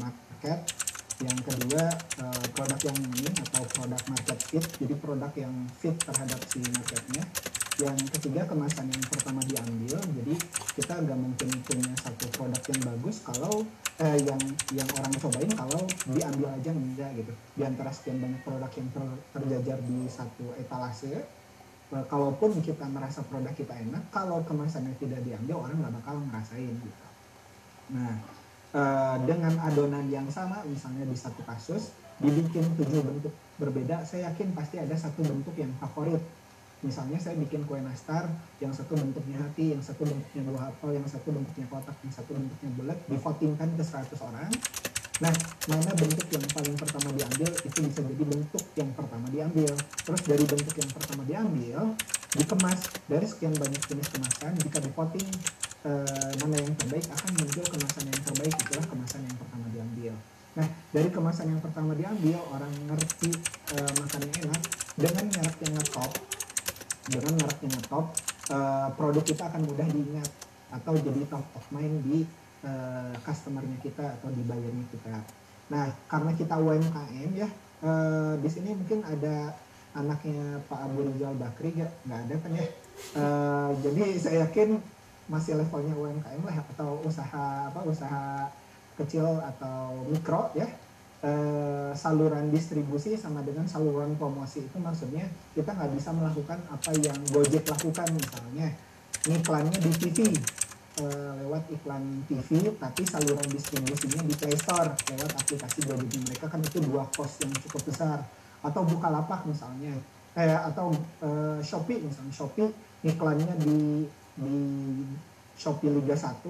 market. Yang kedua eh, produk yang ini atau produk market fit. Jadi produk yang fit terhadap si marketnya yang ketiga kemasan yang pertama diambil jadi kita nggak mungkin punya satu produk yang bagus kalau eh, yang yang orang cobain kalau diambil aja enggak gitu di antara sekian banyak produk yang ter- terjajar di satu etalase eh, kalaupun kita merasa produk kita enak kalau kemasannya tidak diambil orang nggak bakal ngerasain gitu nah eh, dengan adonan yang sama misalnya di satu kasus dibikin tujuh bentuk berbeda saya yakin pasti ada satu bentuk yang favorit. Misalnya saya bikin kue nastar yang satu bentuknya hati yang satu bentuknya buah apel yang satu bentuknya kotak yang satu bentuknya bulat divotingkan ke 100 orang nah mana bentuk yang paling pertama diambil itu bisa jadi bentuk yang pertama diambil. Terus dari bentuk yang pertama diambil dikemas. Dari sekian banyak jenis kemasan jika divoting eh, mana yang terbaik akan muncul kemasan yang terbaik. Itulah kemasan yang pertama diambil. Nah dari kemasan yang pertama diambil orang ngerti eh, makan yang enak. Dengan merek yang ngetop dengan merek yang ngetop eh, produk kita akan mudah diingat atau jadi top of mind di eh, customernya kita atau di buyernya kita. Nah karena kita UMKM ya eh, di sini mungkin ada anaknya Pak Abu Rizal Bakri nggak nggak ada kan ya. Eh, jadi saya yakin masih levelnya UMKM lah atau usaha apa usaha kecil atau mikro ya eh, saluran distribusi sama dengan saluran promosi itu maksudnya kita nggak bisa melakukan apa yang Gojek lakukan misalnya iklannya di TV eh, lewat iklan TV tapi saluran distribusinya di Play Store lewat aplikasi Gojek mereka kan itu dua cost yang cukup besar. Atau Bukalapak misalnya eh, atau eh, Shopee misalnya. Shopee iklannya di di Shopee Liga 1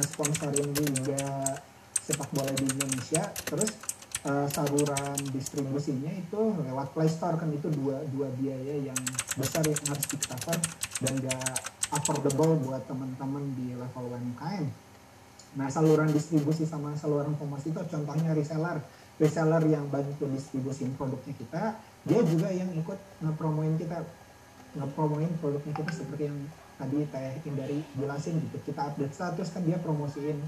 sponsorin Liga sepak bola di Indonesia terus eh, saluran distribusinya itu lewat Play Store kan itu dua dua biaya yang besar yang harus di dan gak affordable buat teman-teman di level UMKM. Nah saluran distribusi sama saluran promosi itu contohnya reseller. Reseller yang bantu distribusin produknya kita dia juga yang ikut ngepromoin kita ngepromoin produknya kita seperti yang tadi Teh Indari jelasin gitu. Kita update status kan dia promosiin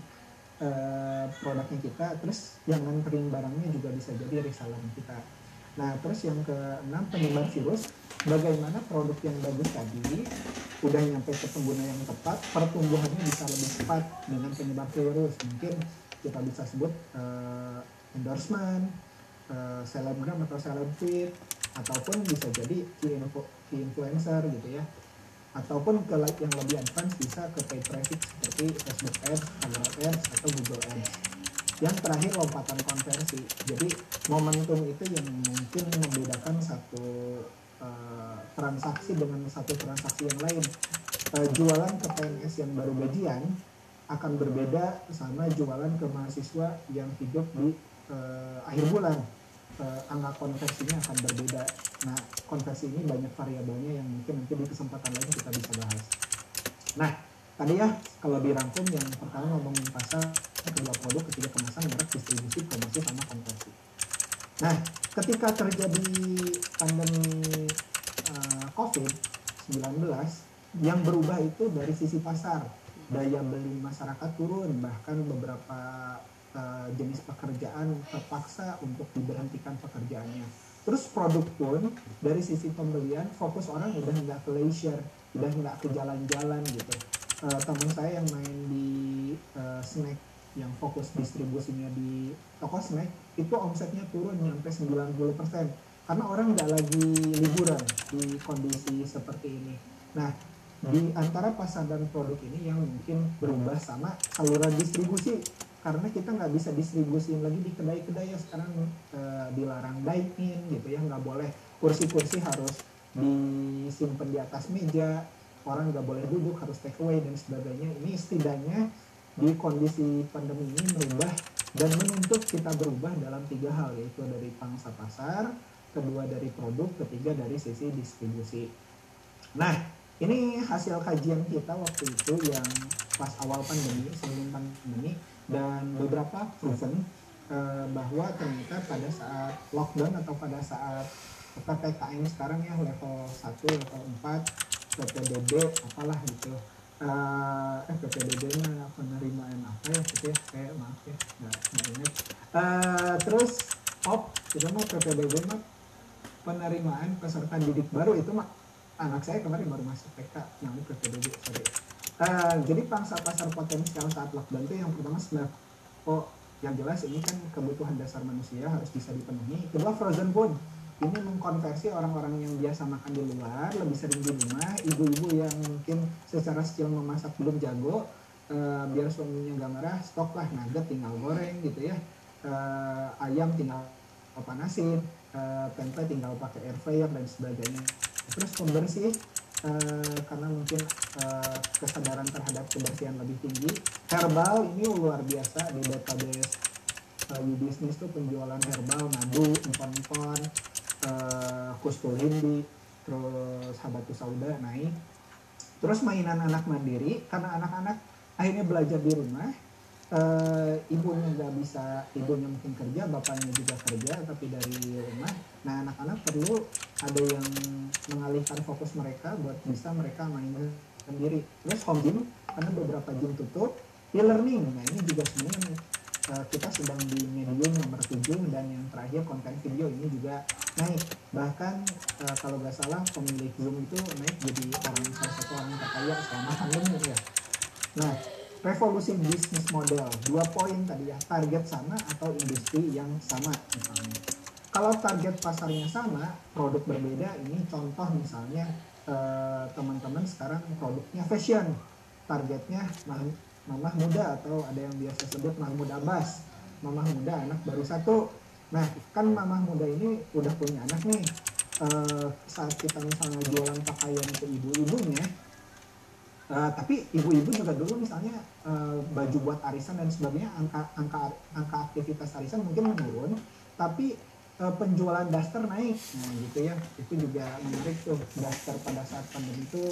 eh, produknya kita terus yang nganterin barangnya juga bisa jadi reseller kita nah terus yang keenam penyebar virus. Bagaimana produk yang bagus tadi udah nyampe ke pengguna yang tepat pertumbuhannya bisa lebih cepat dengan penyebar virus? Mungkin kita bisa sebut eh, endorsement eh, selebgram atau seleb tweet ataupun bisa jadi key influencer gitu ya. Ataupun ke yang lebih advance bisa ke paid traffic seperti Facebook Ads, Instagram Ads atau Google Ads. Yang terakhir lompatan konversi. Jadi momentum itu yang mungkin membedakan satu uh, transaksi dengan satu transaksi yang lain. Uh, jualan ke PNS yang baru gajian akan berbeda sama jualan ke mahasiswa yang hidup di uh, akhir bulan uh, angka konversinya akan berbeda. Nah, konversi ini banyak variabelnya yang mungkin nanti di kesempatan lain kita bisa bahas. Nah, tadi ya kalau dirangkum yang pertama ngomongin pasar, kedua produk, ketiga kemasan, merek, distribusi, promosi, sama konversi. Nah, ketika terjadi pandemi uh, COVID-19, yang berubah itu dari sisi pasar. Daya beli masyarakat turun, bahkan beberapa uh, jenis pekerjaan terpaksa untuk diberhentikan pekerjaannya. Terus produk pun dari sisi pembelian fokus orang udah nggak ke leisure, udah nggak ke jalan-jalan gitu. Uh, teman saya yang main di uh, snack yang fokus distribusinya di toko snack itu omsetnya turun sampai 90% karena orang nggak lagi liburan di kondisi seperti ini. Nah, di antara pasar dan produk ini yang mungkin berubah sama saluran distribusi. Karena kita nggak bisa distribusiin lagi di kedai-kedai yang sekarang e, dilarang dine in gitu ya. Nggak boleh kursi-kursi harus disimpan di atas meja orang nggak boleh duduk harus take away dan sebagainya. Ini setidaknya di kondisi pandemi ini merubah dan menuntut kita berubah dalam tiga hal yaitu dari pangsa pasar kedua dari produk ketiga dari sisi distribusi. Nah ini hasil kajian kita waktu itu yang pas awal pandemi sebelum pandemi dan beberapa proven uh, bahwa ternyata pada saat lockdown atau pada saat PPKM sekarang ya level 1, level 4, PPDB apalah gitu. Uh, eh PPDB mah penerimaan apa ya gitu ya. Kayak maaf ya nggak, nggak ingat. Uh, terus POP itu mah PPDB mah penerimaan peserta didik baru itu mah anak saya kemarin baru masuk PK namanya PPDB sorry. Uh, jadi pangsa pasar potensial saat lockdown itu yang pertama sebenarnya oh yang jelas ini kan kebutuhan dasar manusia harus bisa dipenuhi. Kedua frozen food ini mengkonversi orang-orang yang biasa makan di luar lebih sering di rumah, ibu-ibu yang mungkin secara skill memasak belum jago, uh, biar suaminya nggak marah, stok lah nugget tinggal goreng gitu ya, uh, ayam tinggal panasin, uh, tempe tinggal pakai air fryer dan sebagainya. Terus pembersih Uh, karena mungkin uh, kesadaran terhadap kebersihan lebih tinggi. Herbal ini luar biasa di database uh, bisnis tuh penjualan herbal, madu, empon-empon, uh, kustulindi, terus habatu sauda naik. Terus mainan anak mandiri karena anak-anak akhirnya belajar di rumah. Uh, ibunya nggak bisa, ibunya mungkin kerja, bapaknya juga kerja, tapi dari rumah. Nah anak-anak perlu ada yang mengalihkan fokus mereka buat bisa mereka main sendiri. Terus home gym karena beberapa gym tutup, e-learning. Nah ini juga sebenarnya uh, kita sedang di medium nomor 7 dan yang terakhir konten video ini juga naik. Bahkan uh, kalau nggak salah pemilik Zoom itu naik jadi orang salah satu orang terkaya selama pandemi ya. Nah revolusi bisnis model dua poin tadi ya target sama atau industri yang sama misalnya kalau target pasarnya sama produk berbeda ini contoh misalnya teman-teman sekarang produknya fashion targetnya mamah muda atau ada yang biasa sebut Mahmud Abbas. Mamah muda anak baru satu. Nah kan mamah muda ini udah punya anak nih. Saat kita misalnya jualan pakaian ke ibu-ibunya Uh, tapi ibu-ibu juga dulu misalnya uh, baju buat arisan dan sebagainya angka angka angka aktivitas arisan mungkin menurun tapi uh, penjualan daster naik. Nah gitu ya. Itu juga menarik tuh daster pada saat pandemi itu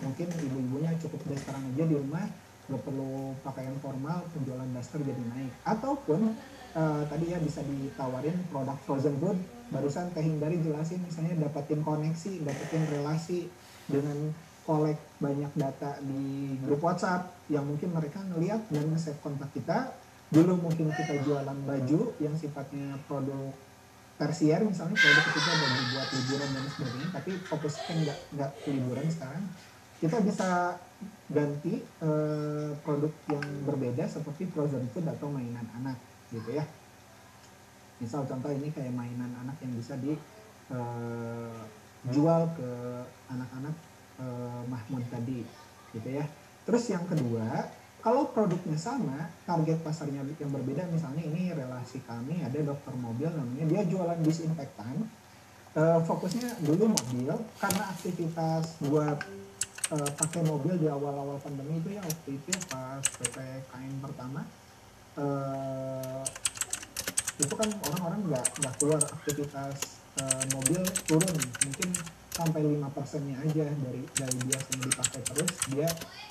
mungkin ibu-ibunya cukup dasteran aja di rumah nggak perlu pakaian formal penjualan daster jadi naik ataupun uh, tadi ya bisa ditawarin produk frozen food barusan teh hindari jelasin misalnya dapetin koneksi dapetin relasi dengan collect banyak data di grup WhatsApp yang mungkin mereka ngeliat dan nge-save kontak kita. Dulu mungkin kita jualan baju yang sifatnya produk tersier misalnya produk ketiga baju buat liburan dan sebagainya tapi fokusnya nggak nggak liburan sekarang kita bisa ganti eh, produk yang berbeda seperti frozen food atau mainan anak gitu ya. Misal contoh ini kayak mainan anak yang bisa dijual ke anak-anak uh, Mahmud tadi gitu ya. Terus yang kedua kalau produknya sama target pasarnya yang berbeda misalnya ini relasi kami ada dokter mobil namanya dia jualan disinfektan fokusnya dulu mobil karena aktivitas buat uh, pakai mobil di awal-awal pandemi itu ya waktu itu ya pas ppkm pertama. Uh, itu kan orang-orang nggak nggak keluar aktivitas uh, mobil turun. Mungkin sampai lima persennya aja dari dari biasanya dipakai terus. Dia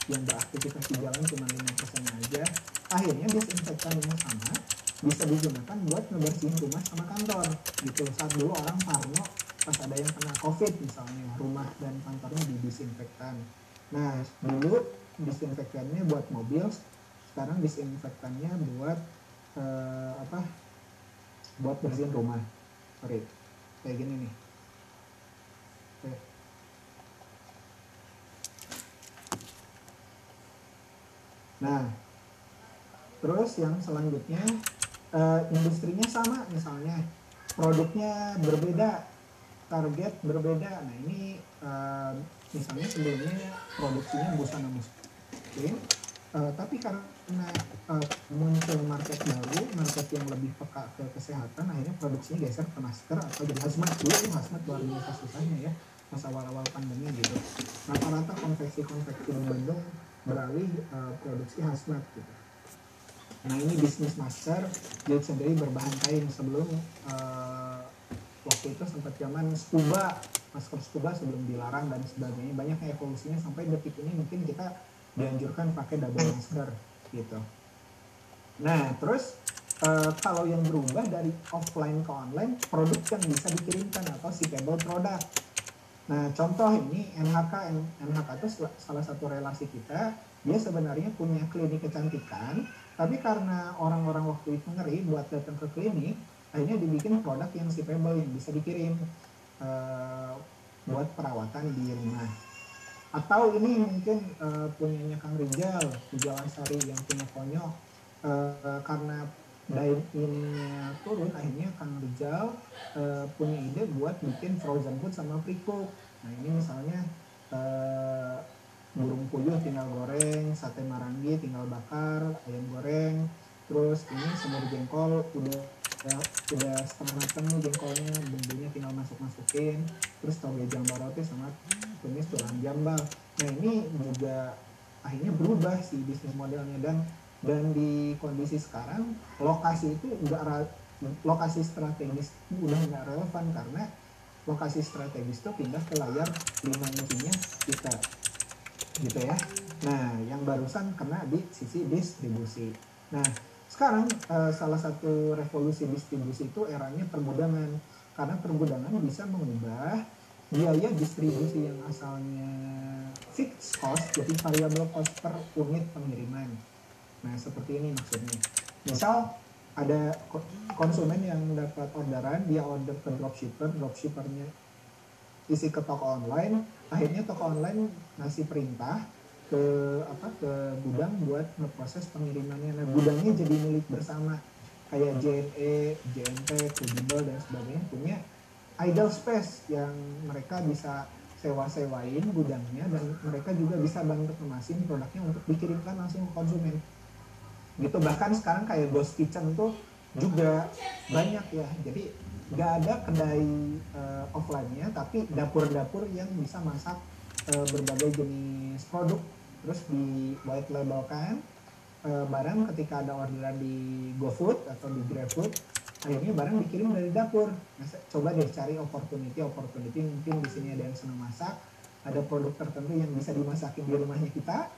yang beraktivitas di jalan cuma lima persennya aja. Akhirnya disinfektan yang sama bisa digunakan buat ngebersihin rumah sama kantor. Gitu saat dulu orang parno pas ada yang kena covid misalnya rumah dan kantornya didisinfektan. Nah dulu disinfektannya buat mobil sekarang disinfektannya buat uh, apa buat bersihin rumah. Sorry kayak gini nih. Oke. nah terus yang selanjutnya uh, industrinya sama misalnya. Produknya berbeda target berbeda nah ini uh, misalnya sebelumnya produksinya busana muslim uh, tapi karena uh, muncul market baru, market yang lebih peka ke kesehatan, akhirnya produksinya geser ke masker atau jadi hazmat dulu itu hazmat luar biasa susahnya ya pas awal-awal pandemi gitu. Rata-rata konveksi-konveksi di Bandung beralih uh, produksi hazmat gitu. Nah ini bisnis masker dia sendiri berbahan kain sebelum uh, waktu itu sempat zaman scuba masker scuba sebelum dilarang dan sebagainya banyak evolusinya sampai detik ini mungkin kita dianjurkan pakai double masker gitu. Nah, terus uh, kalau yang berubah dari offline ke online, produk yang bisa dikirimkan atau shippable product. Nah, contoh ini NHK, NHK itu salah satu relasi kita, dia sebenarnya punya klinik kecantikan, tapi karena orang-orang waktu itu ngeri buat datang ke klinik, akhirnya dibikin produk yang shippable yang bisa dikirim uh, buat perawatan di rumah. Atau ini mungkin uh, punyanya Kang Rizal di Jalan Sari yang punya konyol uh, karena dine turun akhirnya Kang Rizal uh, punya ide buat bikin frozen food sama pre cook. Nah ini misalnya uh, burung puyuh tinggal goreng sate marangi tinggal bakar ayam goreng terus ini semur jengkol udah ya, udah setengah matang jengkolnya bumbunya tinggal masuk masukin terus toge jambal roti sama tumis tulang jambal nah ini juga akhirnya berubah sih bisnis modelnya dan dan di kondisi sekarang lokasi itu enggak lokasi strategis udah nggak relevan karena lokasi strategis itu pindah ke layar lima inಚಿnya kita gitu ya. Nah yang barusan kena di sisi distribusi. Nah sekarang uh, salah satu revolusi distribusi itu eranya pergudangan. Karena pergudangan bisa mengubah biaya distribusi yang asalnya fixed cost jadi variable cost per unit pengiriman. Nah seperti ini maksudnya. Misal ada konsumen yang dapat orderan dia order ke dropshipper dropshippernya isi ke toko online akhirnya toko online ngasih perintah ke apa ke gudang buat ngeproses pengirimannya. Nah gudangnya jadi milik bersama kayak JNE, JNT, Credible dan sebagainya punya idle space yang mereka bisa sewa-sewain gudangnya dan mereka juga bisa bantu kemasin produknya untuk dikirimkan langsung ke konsumen. Gitu bahkan sekarang kayak ghost kitchen tuh juga banyak ya. Jadi nggak ada kedai uh, offline-nya tapi dapur-dapur yang bisa masak uh, berbagai jenis produk terus di white label kan e, barang ketika ada orderan di GoFood atau di GrabFood akhirnya barang dikirim dari dapur. Nah, coba deh cari opportunity opportunity mungkin di sini ada yang senang masak ada produk tertentu yang bisa dimasakin di rumahnya kita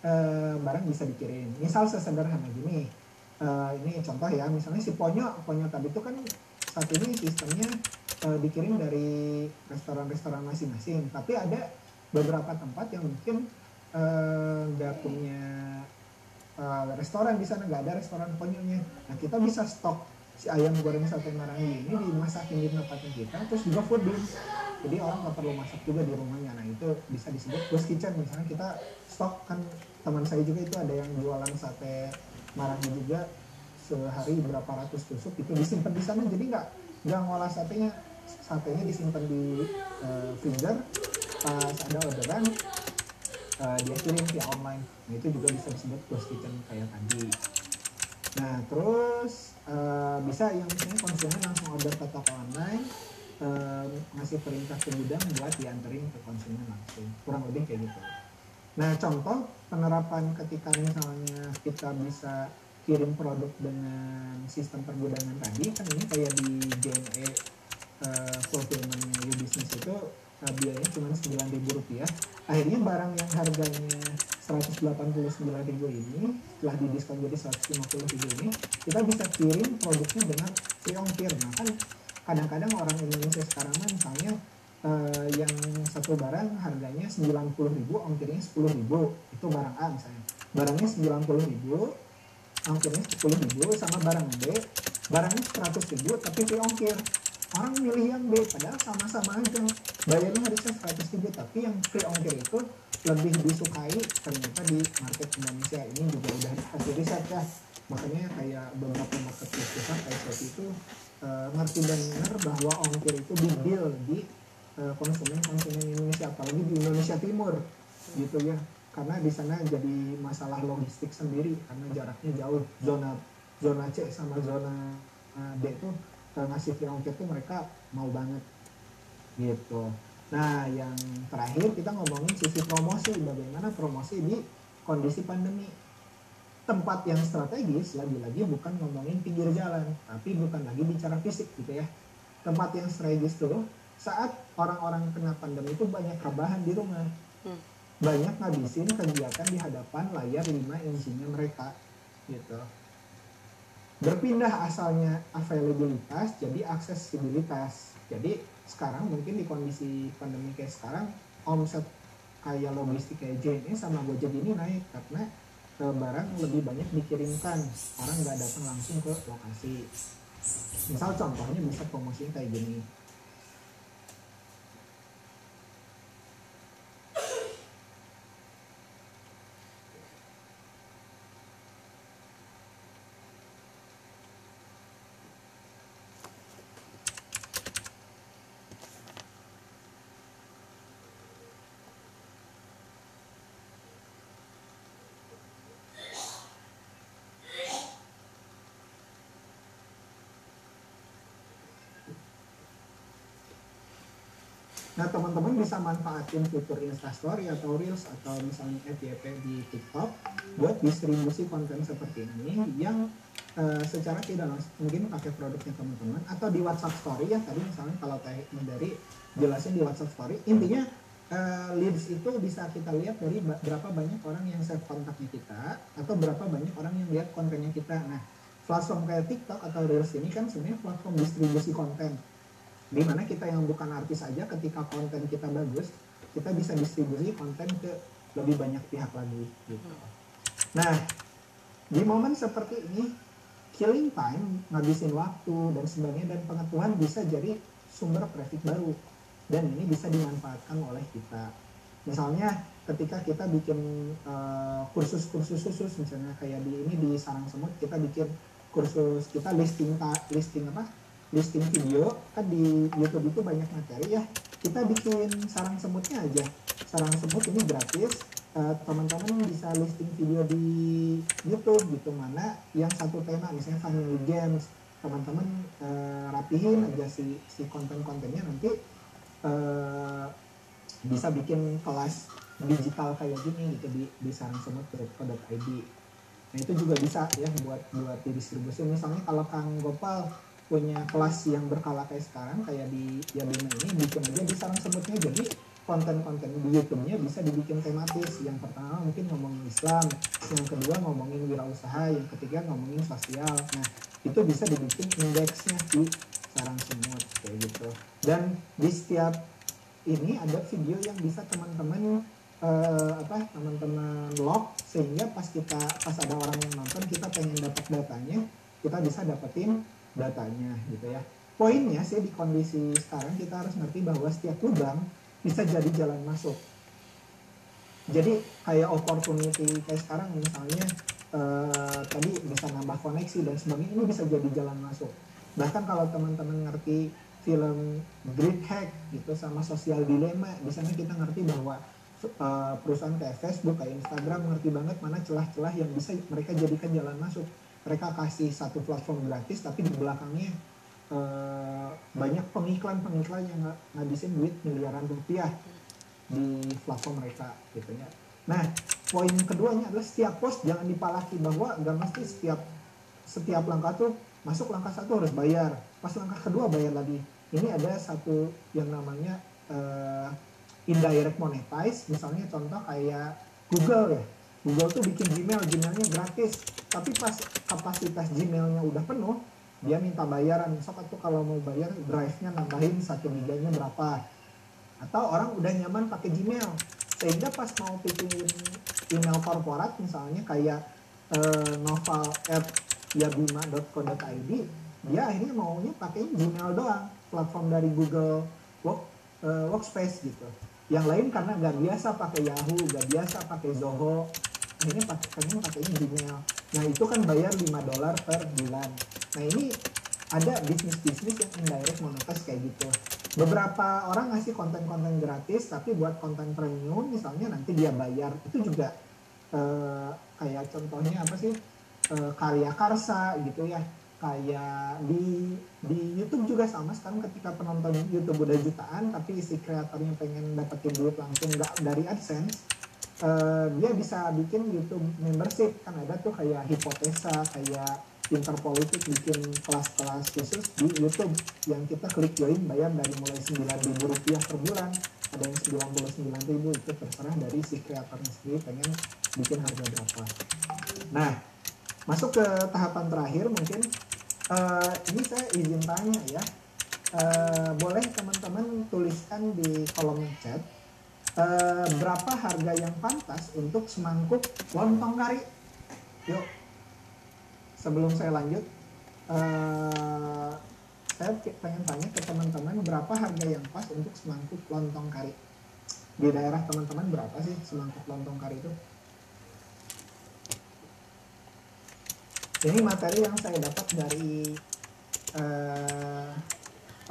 e, barang bisa dikirim. Misal sesederhana gini e, ini contoh ya misalnya si ponyo ponyo tadi itu kan saat ini sistemnya e, dikirim dari restoran-restoran masing-masing tapi ada beberapa tempat yang mungkin Eh, nggak uh, punya uh, restoran di sana nggak ada restoran konyolnya nah kita bisa stok si ayam goreng sate marangi ini dimasakin di tempatnya kita terus juga food bin jadi orang nggak perlu masak juga di rumahnya. Nah itu bisa disebut ghost kitchen. Misalnya kita stok kan teman saya juga itu ada yang jualan sate marangi juga. Sehari berapa ratus tusuk itu disimpan di sana. Jadi nggak nggak ngolah satenya. Satenya disimpan di uh, freezer pas ada orderan uh, dia kirim via online. Nah, itu juga bisa disebut ghost kitchen kayak tadi. Nah terus uh, bisa yang misalnya konsumen langsung order ke toko online uh, ngasih perintah ke gudang buat dianterin ke konsumen langsung. Kurang lebih kayak gitu. Nah contoh penerapan ketika misalnya kita bisa kirim produk dengan sistem pergudangan tadi kan ini kayak di JNE uh, fulfillmentnya U-Business itu uh, biayanya cuma sembilan ribu rupiah. Akhirnya barang yang harganya 189.000 ini setelah didiskon jadi 150.000 ini kita bisa kirim produknya dengan free ongkir nah kan kadang-kadang orang Indonesia sekarang kan misalnya uh, yang satu barang harganya 90.000 ongkirnya 10.000 itu barang A misalnya. Barangnya 90.000 ongkirnya sepuluh ribu sama barang B. Barangnya seratus ribu tapi free ongkir orang milih yang B padahal sama-sama aja bayarnya harusnya seratus ribu tapi yang free ongkir itu lebih disukai ternyata di market Indonesia. Ini juga udah hasil riset ya makanya kayak beberapa marketplace besar kayak seperti itu uh, ngerti benar bahwa ongkir itu di deal di uh, konsumen konsumen Indonesia apalagi di Indonesia Timur gitu ya. Karena di sana jadi masalah logistik sendiri karena jaraknya jauh. Zona zona C sama zona eh, D itu ngasih ongkir tuh mereka mau banget. Gitu. Nah yang terakhir kita ngomongin sisi promosi. Bagaimana promosi di kondisi pandemi? Tempat yang strategis lagi-lagi bukan ngomongin pinggir jalan tapi bukan lagi bicara fisik gitu ya. Tempat yang strategis tuh saat orang-orang kena pandemi itu banyak rebahan di rumah. Hmm. Banyak ngabisin kegiatan di hadapan layar 5 insinya mereka gitu berpindah asalnya availabilitas jadi aksesibilitas. Jadi sekarang mungkin di kondisi pandemi kayak sekarang omset kayak logistik kayak JNE sama Gojek ini naik karena ke barang lebih banyak dikirimkan. Orang nggak datang langsung ke lokasi. Misal contohnya bisa promosi kayak gini Nah teman-teman bisa manfaatin fitur Instastory atau Reels atau misalnya FYP di TikTok buat distribusi konten seperti ini yang uh, secara tidak langsung mungkin pakai produknya teman-teman atau di WhatsApp Story ya tadi misalnya kalau teh dari jelasin di WhatsApp Story intinya uh, leads itu bisa kita lihat dari berapa banyak orang yang save kontaknya kita atau berapa banyak orang yang lihat kontennya kita. Nah platform kayak TikTok atau Reels ini kan sebenarnya platform distribusi konten di mana kita yang bukan artis aja ketika konten kita bagus kita bisa distribusi konten ke lebih banyak pihak lagi gitu. Nah di momen seperti ini killing time ngabisin waktu dan sebagainya dan pengetahuan bisa jadi sumber traffic baru. Dan ini bisa dimanfaatkan oleh kita. Misalnya ketika kita bikin uh, kursus-kursus khusus misalnya kayak di ini di sarang semut kita bikin kursus kita listing listing apa listing video kan di YouTube itu banyak materi ya. Kita bikin sarang semutnya aja. Sarang semut ini gratis. Uh, teman-teman bisa listing video di YouTube gitu. Mana yang satu tema misalnya family games. Teman-teman uh, rapihin aja si si konten-kontennya. Nanti uh, bisa bikin kelas digital kayak gini gitu di di sarangsemut.co.id nah itu juga bisa ya buat buat didistribusi. Misalnya kalau Kang Gopal punya kelas yang berkala kayak sekarang kayak di Yabima ini bikin aja di sarang sebutnya. Jadi konten-konten di YouTube-nya bisa dibikin tematis. Yang pertama mungkin ngomongin Islam yang kedua ngomongin wirausaha yang ketiga ngomongin sosial. Nah itu bisa dibikin indeksnya di sarang semut kayak gitu. Dan di setiap ini ada video yang bisa teman-teman uh, apa teman-teman log sehingga pas kita pas ada orang yang nonton kita pengen dapat datanya kita bisa dapetin datanya gitu ya. Poinnya sih di kondisi sekarang kita harus ngerti bahwa setiap lubang bisa jadi jalan masuk. Jadi kayak opportunity kayak sekarang misalnya uh, tadi bisa nambah koneksi dan sebagainya ini bisa jadi jalan masuk. Bahkan kalau teman-teman ngerti film Great Hack gitu sama sosial dilema di sana kita ngerti bahwa uh, perusahaan kayak Facebook kayak Instagram ngerti banget mana celah-celah yang bisa mereka jadikan jalan masuk mereka kasih satu platform gratis tapi di belakangnya uh, banyak pengiklan-pengiklan yang ngabisin duit miliaran rupiah di platform mereka gitu ya. Nah poin keduanya adalah setiap post jangan dipalaki bahwa gak mesti setiap setiap langkah tuh masuk langkah satu harus bayar. Pas langkah kedua bayar lagi. Ini ada satu yang namanya uh, indirect monetize misalnya contoh kayak Google ya Google tuh bikin Gmail Gmailnya gratis. Tapi pas kapasitas Gmailnya udah penuh dia minta bayaran. Sok tuh kalau mau bayar drive-nya nambahin satu giganya berapa. Atau orang udah nyaman pakai Gmail. Sehingga pas mau bikin email korporat misalnya kayak uh, novel at yabima.co.id dia akhirnya maunya pakai Gmail doang. Platform dari Google Work, uh, Workspace gitu. Yang lain karena nggak biasa pakai Yahoo, nggak biasa pakai Zoho, akhirnya pakai pengen pakai Gmail. Nah itu kan bayar 5 dolar per bulan. Nah ini ada bisnis-bisnis yang indirect monetize kayak gitu. Beberapa orang ngasih konten-konten gratis, tapi buat konten premium misalnya nanti dia bayar. Itu juga uh, kayak contohnya apa sih? Uh, karya karsa gitu ya kayak di di YouTube juga sama sekarang ketika penonton YouTube udah jutaan tapi si kreatornya pengen dapetin duit langsung nggak dari AdSense uh, dia bisa bikin YouTube membership. Kan ada tuh kayak hipotesa kayak pinter politik bikin kelas-kelas khusus di YouTube yang kita klik join bayar dari mulai ribu rupiah per bulan. Ada yang ribu itu terserah dari si kreatornya sendiri pengen bikin harga berapa. Nah masuk ke tahapan terakhir mungkin. Uh, ini saya izin tanya ya. Uh, boleh teman-teman tuliskan di kolom chat uh, berapa harga yang pantas untuk semangkuk lontong kari? Yuk. Sebelum saya lanjut uh, saya pengen tanya ke teman-teman berapa harga yang pas untuk semangkuk lontong kari? Di daerah teman-teman berapa sih semangkuk lontong kari itu? Ini materi yang saya dapat dari uh,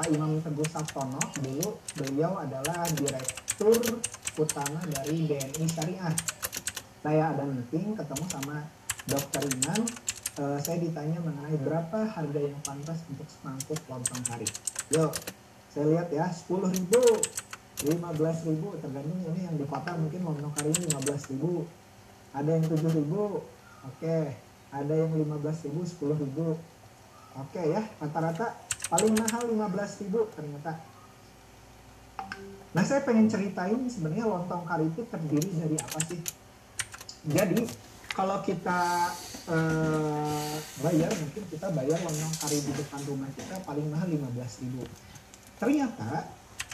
Pak Imam Teguh Sabtono dulu beliau adalah direktur utama dari BNI Syariah. Saya ada meeting ketemu sama dokter Imam uh, saya ditanya mengenai berapa harga yang pantas untuk semangkuk lontong kari. Yuk saya lihat ya 10 ribu 15 ribu tergantung ini yang di kota mungkin lontong kari ini 15 ribu. Ada yang 7 ribu oke. Okay ada yang 15 ribu 10 ribu. Oke ya rata-rata paling mahal 15 ribu ternyata. Nah saya pengen ceritain sebenarnya lontong kari itu terdiri dari apa sih? Jadi kalau kita eh, bayar mungkin kita bayar lontong kari di depan rumah kita paling mahal 15 ribu. Ternyata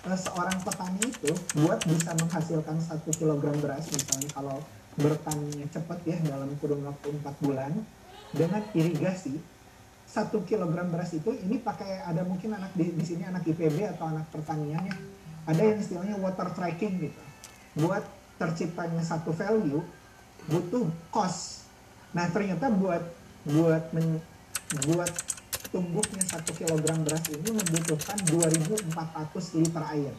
eh, seorang petani itu buat bisa menghasilkan satu kilogram beras misalnya kalau bertaninya cepat ya dalam kurun waktu 4 bulan dengan irigasi satu kilogram beras itu ini pakai ada mungkin anak di, di sini anak IPB atau anak pertanian ya ada yang istilahnya water tracking gitu buat terciptanya satu value butuh cost nah ternyata buat buat men, buat tumbuhnya satu kilogram beras ini membutuhkan 2.400 liter air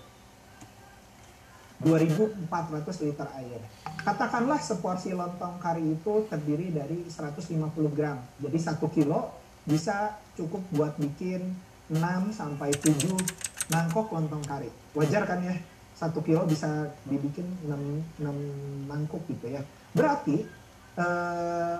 2400 liter air. Katakanlah seporsi lontong kari itu terdiri dari 150 gram. Jadi 1 kilo bisa cukup buat bikin 6 sampai 7 mangkok lontong kari. Wajar kan ya? 1 kilo bisa dibikin 6, 6 mangkuk gitu ya. Berarti eh,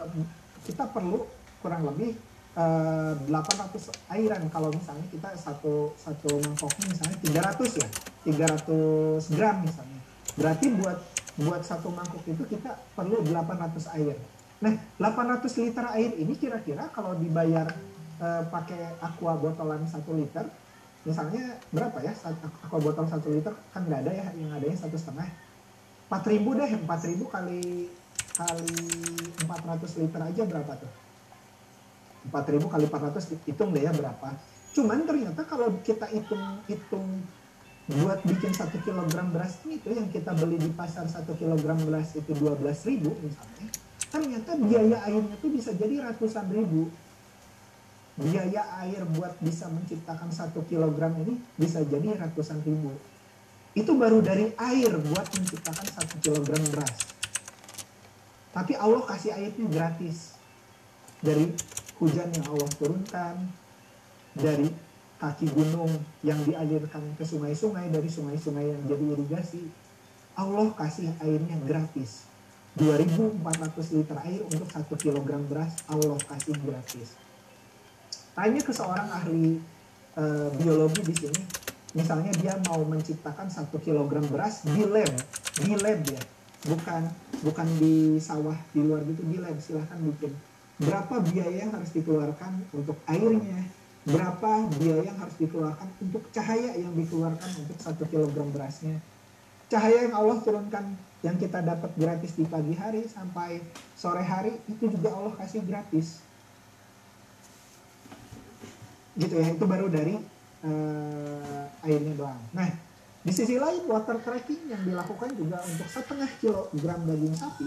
kita perlu kurang lebih 800 eh, airan kalau misalnya kita satu satu mangkoknya misalnya 300 ya 300 gram misalnya berarti buat buat satu mangkok itu kita perlu 800 air nah 800 liter air ini kira-kira kalau dibayar uh, pakai aqua botolan 1 liter misalnya berapa ya? Aqua botol 1 liter kan nggak ada ya yang adanya satu setengah. 4000 deh 4000 kali kali 400 liter aja berapa tuh? 4000 kali 400 hitung deh ya berapa. Cuman ternyata kalau kita hitung hitung buat bikin satu kilogram beras itu yang kita beli di pasar satu kilogram beras itu 12 ribu misalnya ternyata biaya airnya tuh bisa jadi ratusan ribu biaya air buat bisa menciptakan satu kilogram ini bisa jadi ratusan ribu. Itu baru dari air buat menciptakan satu kilogram beras. Tapi Allah kasih airnya gratis. Dari hujan yang Allah turunkan, dari kaki gunung yang dialirkan ke sungai-sungai, dari sungai-sungai yang jadi irigasi. Allah kasih airnya gratis. 2400 liter air untuk satu kilogram beras Allah kasih gratis. Tanya ke seorang ahli e, biologi di sini. Misalnya dia mau menciptakan satu kilogram beras di lab di lab ya. Bukan bukan di sawah di luar gitu di lab. Silahkan bikin. Berapa biaya yang harus dikeluarkan untuk airnya? Berapa biaya yang harus dikeluarkan untuk cahaya yang dikeluarkan untuk satu kilogram berasnya? Cahaya yang Allah turunkan yang kita dapat gratis di pagi hari sampai sore hari itu juga Allah kasih gratis. Gitu ya itu baru dari uh, airnya doang. Nah di sisi lain water cracking yang dilakukan juga untuk setengah kilogram daging sapi